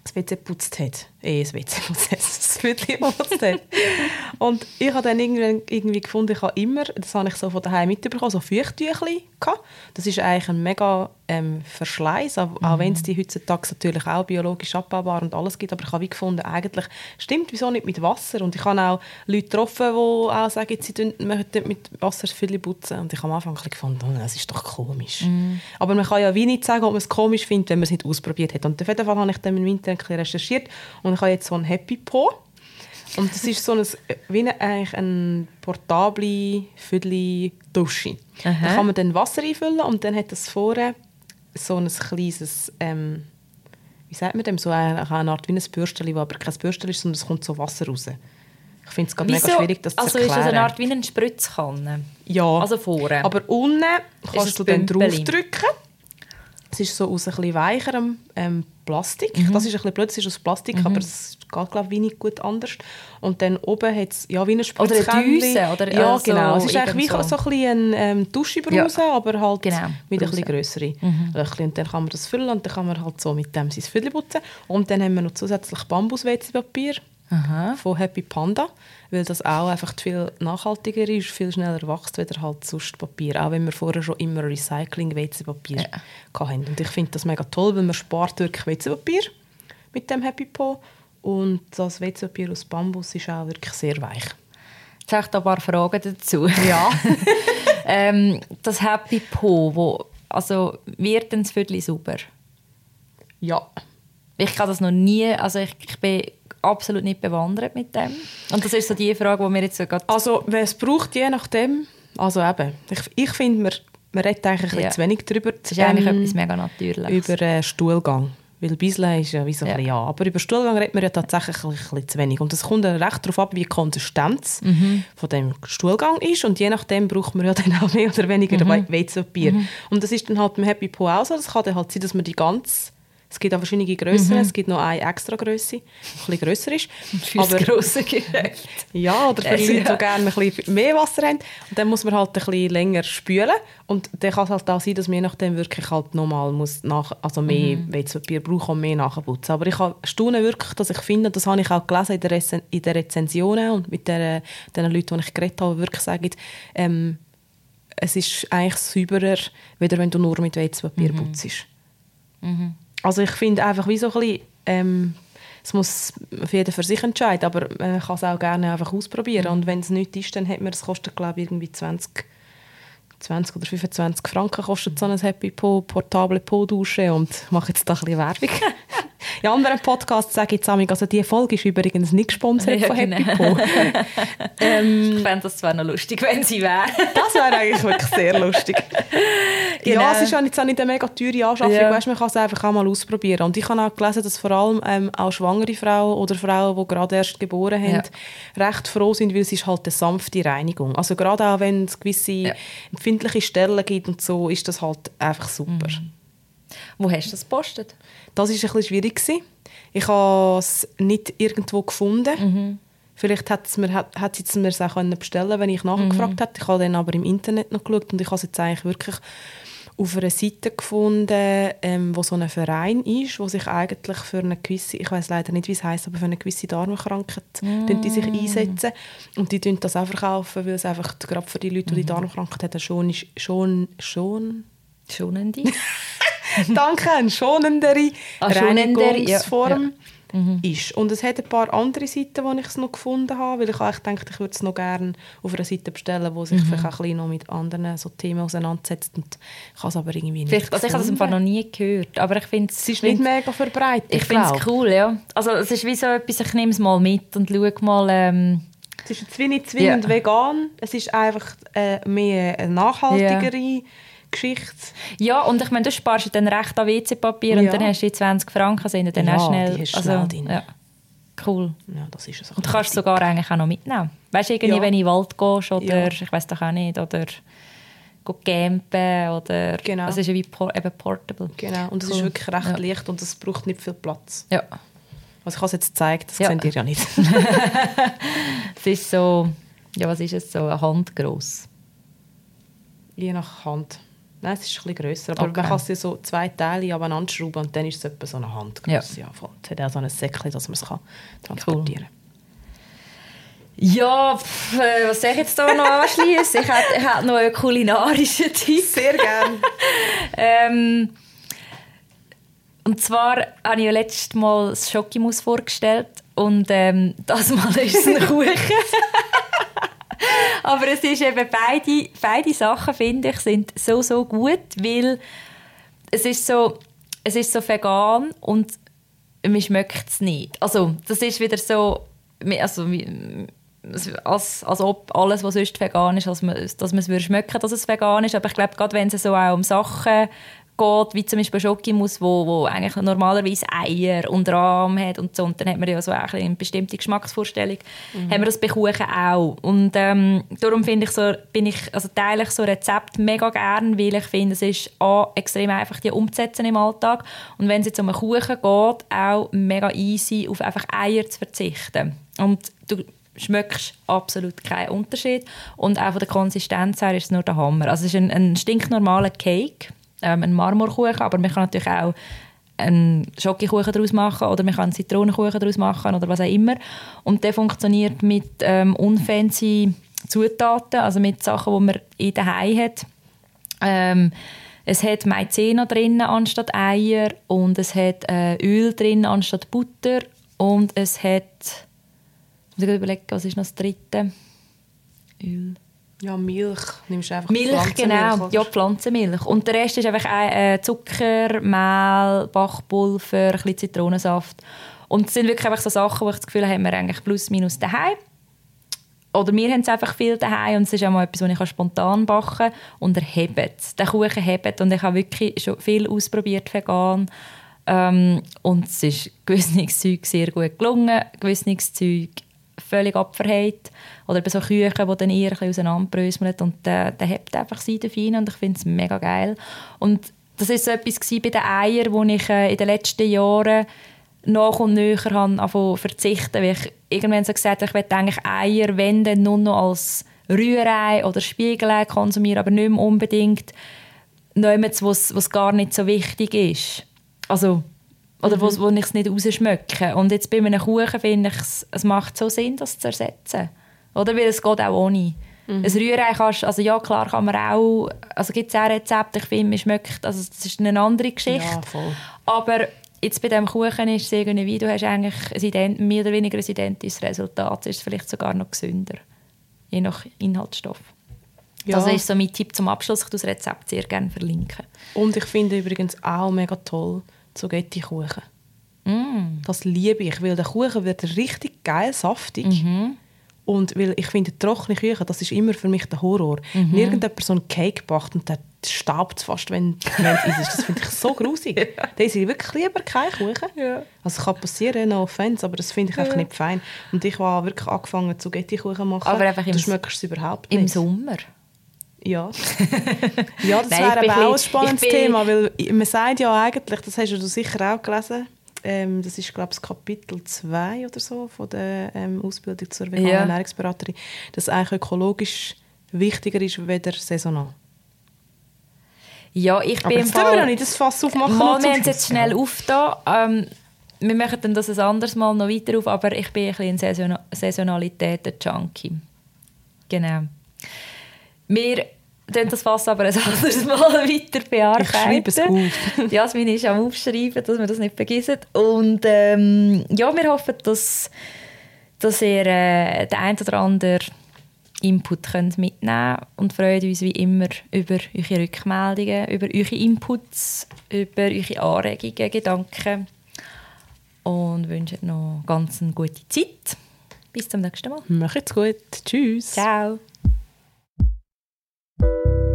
das WC geputzt hat. Eh, das WC hat. Das Viertel hat. Und ich habe dann irgendwie, irgendwie gefunden, ich habe immer, das habe ich so von daheim mitbekommen, so Feuchttüchli gehabt. Das ist eigentlich ein mega ähm, Verschleiß, auch, mhm. wenn es die heutzutage natürlich auch biologisch abbaubar und alles gibt. Aber ich habe wie gefunden, eigentlich stimmt, wieso nicht mit Wasser? Und ich habe auch Leute getroffen, die auch sagen, sie möchten mit Wasser viel putzen. Und ich habe am Anfang gefunden, oh, das ist doch komisch. Mhm. Aber man kann ja wie nicht sagen, ob man es komisch findet, wenn man es nicht ausprobiert hat. Und auf jeden Fall habe ich dann im Winter ein bisschen recherchiert und ich habe jetzt so ein Happy Po. Und das ist so ein, wie eine, eigentlich eine portable Viertel-Dusche. Da kann man dann Wasser einfüllen und dann hat das vorne so ein kleines, ähm, wie sagt man dem, so eine, eine Art wie ein Bürstchen, wo aber kein Bürstchen ist, sondern es kommt so Wasser raus. Ich finde es gerade mega schwierig, das also zu erklären. Also ist das eine Art wie eine Spritzkanne? Ja. Also vorne? Aber unten kannst du dann draufdrücken. Es ist so aus ein bisschen weicherem ähm, Plastik. Mhm. Das ist ein bisschen blöd, es ist aus Plastik, mhm. aber es geht glaube ich nicht gut anders. Und dann oben hat es ja, wie eine Spritzkännchen. Oder Düse. Oder ja, also genau. Es ist eigentlich wie so, ein bisschen eine ähm, Duschebrause, ja. aber halt genau. mit ein bisschen grösseren mhm. Löchchen. Und dann kann man das füllen und dann kann man halt so mit dem sein Fülle putzen. Und dann haben wir noch zusätzlich Bambus-WC-Papier von Happy Panda, weil das auch einfach viel nachhaltiger ist, viel schneller wächst wieder halt sonst Papier, auch wenn wir vorher schon immer Recycling-WC-Papier ja. hatten. Und ich finde das mega toll, weil man spart wirklich WC-Papier mit dem Happy Po und das WC-Papier aus Bambus ist auch wirklich sehr weich. Jetzt habe ich da ein paar Fragen dazu. Ja. ähm, das Happy Po, wo, also wird denn das Viertel sauber? Ja. Ich kann das noch nie, also ich, ich bin absolut nicht bewandert mit dem. Und das ist so die Frage, die mir jetzt so gerade... Also, wer es braucht, je nachdem. Also eben, ich, ich finde, man, man redet eigentlich ein ja. zu wenig darüber. Das ist eigentlich ähm, etwas mega Natürliches. Über äh, Stuhlgang. Weil Bisle ist ja wie so ja. ein ja. Aber über Stuhlgang redet man ja tatsächlich ein bisschen zu wenig. Und es kommt dann recht darauf ab, wie die Konsistenz mhm. von dem Stuhlgang ist. Und je nachdem braucht man ja dann auch mehr oder weniger mhm. WC-Papier. Mhm. Und das ist dann halt im Happy Po auch so. Das kann dann halt sein, dass man die ganze es gibt auch verschiedene Grössen. Mhm. Es gibt noch eine extra Größe, die ein bisschen grösser ist. Für aber, das grosse Gerät. Ja, oder für die Leute, die gerne ein bisschen mehr Wasser haben. Und dann muss man halt ein bisschen länger spülen. Und dann kann es halt auch sein, dass man je nachdem wirklich halt nochmal muss nach, also mehr mhm. WC-Papier brauchen und mehr nachputzen. Aber ich staune wirklich, dass ich finde, das habe ich auch gelesen in, der Rezen in den Rezensionen und mit den, den Leuten, die ich geredet habe, wirklich sagen, ähm, es ist eigentlich sauberer, weder wenn du nur mit WC-Papier mhm. putzt. Mhm also ich finde einfach wie so ein bisschen, ähm, es muss auf jeden für sich entscheiden, aber man kann es auch gerne einfach ausprobieren. Mhm. Und wenn es nicht ist, dann hat man, das kostet glaube ich irgendwie 20 20 oder 25 Franken kostet so eine Happy Po, portable Po-Dusche und ich mache jetzt da ein bisschen Werbung. In anderen Podcasts sage ich jetzt also die Folge ist übrigens nicht gesponsert Ja, von Happy genau. Ähm, Ich fände das zwar noch lustig, wenn sie wäre. das wäre eigentlich wirklich sehr lustig. Genau. Ja, es ist ja jetzt auch nicht eine mega teure Anschaffung, Ja. weißt, man kann es einfach auch mal ausprobieren. Und ich habe auch gelesen, dass vor allem ähm, auch schwangere Frauen oder Frauen, die gerade erst geboren haben, recht froh sind, weil es ist halt eine sanfte Reinigung. Also gerade auch wenn es gewisse Ja. empfindliche Stellen gibt und so, ist das halt einfach super. Wo hast du das gepostet? Das war ein bisschen schwierig. gewesen. Ich habe es nicht irgendwo gefunden. Vielleicht mir, hat, hat sie es mir es auch können bestellen wenn ich nachgefragt hätte. Ich habe dann aber im Internet noch geschaut und ich habe es jetzt eigentlich wirklich auf einer Seite gefunden, ähm, wo so ein Verein ist, wo sich eigentlich für eine gewisse, ich weiß leider nicht, wie es heißt, aber für eine gewisse Darmkrankheit tun die sich einsetzen und die tun das auch verkaufen, weil es einfach gerade für die Leute, die die Darmkrankheit haben, schon ist, schon, schon Schonen die? Danke, eine schonendere Ah, schonender, ja, Reinigungsform ist. Und es hat ein paar andere Seiten, wo ich es noch gefunden habe, weil ich eigentlich gedacht, ich würde es noch gerne auf einer Seite bestellen, wo Mhm. sich vielleicht auch ein bisschen noch mit anderen so Themen auseinandersetzt. Und ich habe es aber irgendwie nicht Vielleicht, also ich habe das im Fall noch nie gehört, aber ich finde Es ist nicht mega verbreitet, Ich finde es cool, ja. Also es ist wie so etwas, ich nehme es mal mit und schaue mal, ähm, Es ist jetzt wie nicht zwingend Ja. vegan, es ist einfach äh, mehr eine nachhaltigere Geschichte. ja, und ich meine, du sparst dann recht an WC-Papier und Ja. dann hast du die 20 Franken, sind dann Ja, auch schnell, die hast du also, schnell drin. ja, cool. Ja, das ist es. Und du kannst sogar eigentlich auch noch mitnehmen. Weißt du, irgendwie, Ja. wenn du in den Wald gehst oder, ich weiß doch auch nicht, oder campen oder, Genau. es ist ja wie por eben portable. Genau, und es Cool. ist wirklich recht leicht und es braucht nicht viel Platz. Ja, Also ich habe es jetzt gezeigt, das Ja. seht ihr ja nicht. es ist so, ja, was ist es, so eine Hand gross. Je nach Hand. Nein, es ist ein bisschen grösser, aber Okay. man kann ja so zwei Teile abeinander schrauben und dann ist es etwa so eine Handgröße. Ja. voll. Es hat auch so ein Säckchen, dass man es kann transportieren kann. Ja, pff, äh, was soll ich jetzt da noch anschließen? Ich hätte, ich hätte noch einen kulinarischen Tipp. Sehr gerne. Ähm, und zwar habe ich ja letztes Mal das Schokimus vorgestellt und ähm, das Mal ist es ein Kuchen. Aber es ist eben beide, beide Sachen, finde ich, sind so, so gut, weil es ist so, es ist so vegan und mir schmeckt es nicht. Also das ist wieder so, also, als, als ob alles, was sonst vegan ist, dass man, dass man es würde schmecken, dass es vegan ist. Aber ich glaube, gerade wenn es so auch um Sachen geht, wie zum Beispiel Schokimus, wo, wo eigentlich normalerweise Eier und Rahm hat und so, und dann hat man ja so auch ein eine bestimmte Geschmacksvorstellung, haben wir das bei Kuchen auch. Und ähm, darum finde ich so, bin ich, also teile ich so Rezept mega gern, weil ich finde, es ist A, extrem einfach, die umzusetzen im Alltag und wenn es jetzt um einen Kuchen geht, auch mega easy, auf einfach Eier zu verzichten. Und du schmeckst absolut keinen Unterschied. Und auch von der Konsistenz her ist es nur der Hammer. Also es ist ein, ein stinknormaler Cake, ähm, ein Marmorkuchen, aber man kann natürlich auch einen Schokokuchen daraus machen oder man kann einen Zitronenkuchen daraus machen oder was auch immer. Und der funktioniert mit ähm, unfancy Zutaten, also mit Sachen, die man in der Hause hat. Ähm, es hat Maizena drin anstatt Eier und es hat äh, Öl drin anstatt Butter und es hat ich muss überlegen, was ist noch das dritte? Öl. Ja, Milch. Nimmst du einfach Milch, genau. oder? Ja, Pflanzenmilch. Und der Rest ist einfach äh, Zucker, Mehl, Backpulver, ein bisschen Zitronensaft. Und es sind wirklich einfach so Sachen, wo ich das Gefühl habe, haben wir eigentlich plus minus daheim. Oder wir haben es einfach viel daheim und es ist auch mal etwas, was ich spontan backen kann. Und er hebt. Der Kuchen hebt und ich habe wirklich schon viel ausprobiert vegan. Ähm, und es ist gewisses Zeug sehr gut gelungen, gewisses Zeug völlig abverheilt. Oder bei so Küchen, die dann eher ein bisschen auseinanderbröseln. Und der, der hebt einfach seidefein und ich finde es mega geil. Und das war so etwas bei den Eiern, wo ich äh, in den letzten Jahren nach und näher habe verzichten, weil ich irgendwann so gesagt habe, ich möchte eigentlich Eier, wenn dann nur noch als Rührei oder Spiegelei konsumieren, aber nicht mehr unbedingt nichts, was was gar nicht so wichtig ist. Also, oder wo, wo ich es nicht rausschmecke. Und jetzt bei einem Kuchen finde ich, es, es macht so Sinn, das zu ersetzen. Oder? Weil es geht auch ohne. Ein Rührei kannst, also ja klar kann man auch, also gibt es auch Rezepte, ich finde, man schmeckt, also das ist eine andere Geschichte. Ja, voll. Aber jetzt bei diesem Kuchen ist es irgendwie wie, du hast eigentlich ein ident, mehr oder weniger ein identisches Resultat. Es ist vielleicht sogar noch gesünder. Je nach Inhaltsstoff. Ja. Das ist so mein Tipp zum Abschluss. Ich das Rezept sehr gerne verlinken. Und ich finde übrigens auch mega toll Zugetti-Kuchen. Mm. Das liebe ich, weil der Kuchen wird richtig geil, saftig. Mhm. Und weil ich finde, trockene Küche, das ist immer für mich der Horror. Mhm. Wenn irgendjemand so einen Cake backt und der staubt fast, wenn es ist. Das finde ich so grusig. Da esse ich wirklich lieber keinen Kuchen. Ja. Also es kann passieren, no offense, aber das finde ich einfach nicht fein. Und ich habe wirklich angefangen, zu machen. Aber einfach im du schmeckst es überhaupt Im nicht. Sommer. Ja. ja, das wäre aber auch ein spannendes bin- Thema, weil man sagt ja eigentlich, das hast du sicher auch gelesen, ähm, das ist glaube ich Kapitel 2 oder so von der ähm, Ausbildung zur veganen Ja. Ernährungsberaterin, dass eigentlich ökologisch wichtiger ist, weder saisonal. Ja, ich Aber bin im jetzt wir Fall... noch nicht das Fass aufmachen. Mal, wir haben es jetzt schnell aufgetan. Ähm, wir machen dann das ein anderes Mal noch weiter auf, aber ich bin ein bisschen ein Saison Saisonalitäten-Junkie. Genau. Wir tun das Fass aber ein anderes Mal weiter bearbeiten. Ich schreibe es auf. Jasmin ist am Aufschreiben, dass wir das nicht vergessen. Und ähm, ja, wir hoffen, dass, dass ihr äh, den ein oder anderen Input könnt mitnehmen und freuen uns wie immer über eure Rückmeldungen, über eure Inputs, über eure Anregungen, Gedanken und wünschen noch ganz eine gute Zeit. Bis zum nächsten Mal. Macht's gut. Tschüss. Ciao. you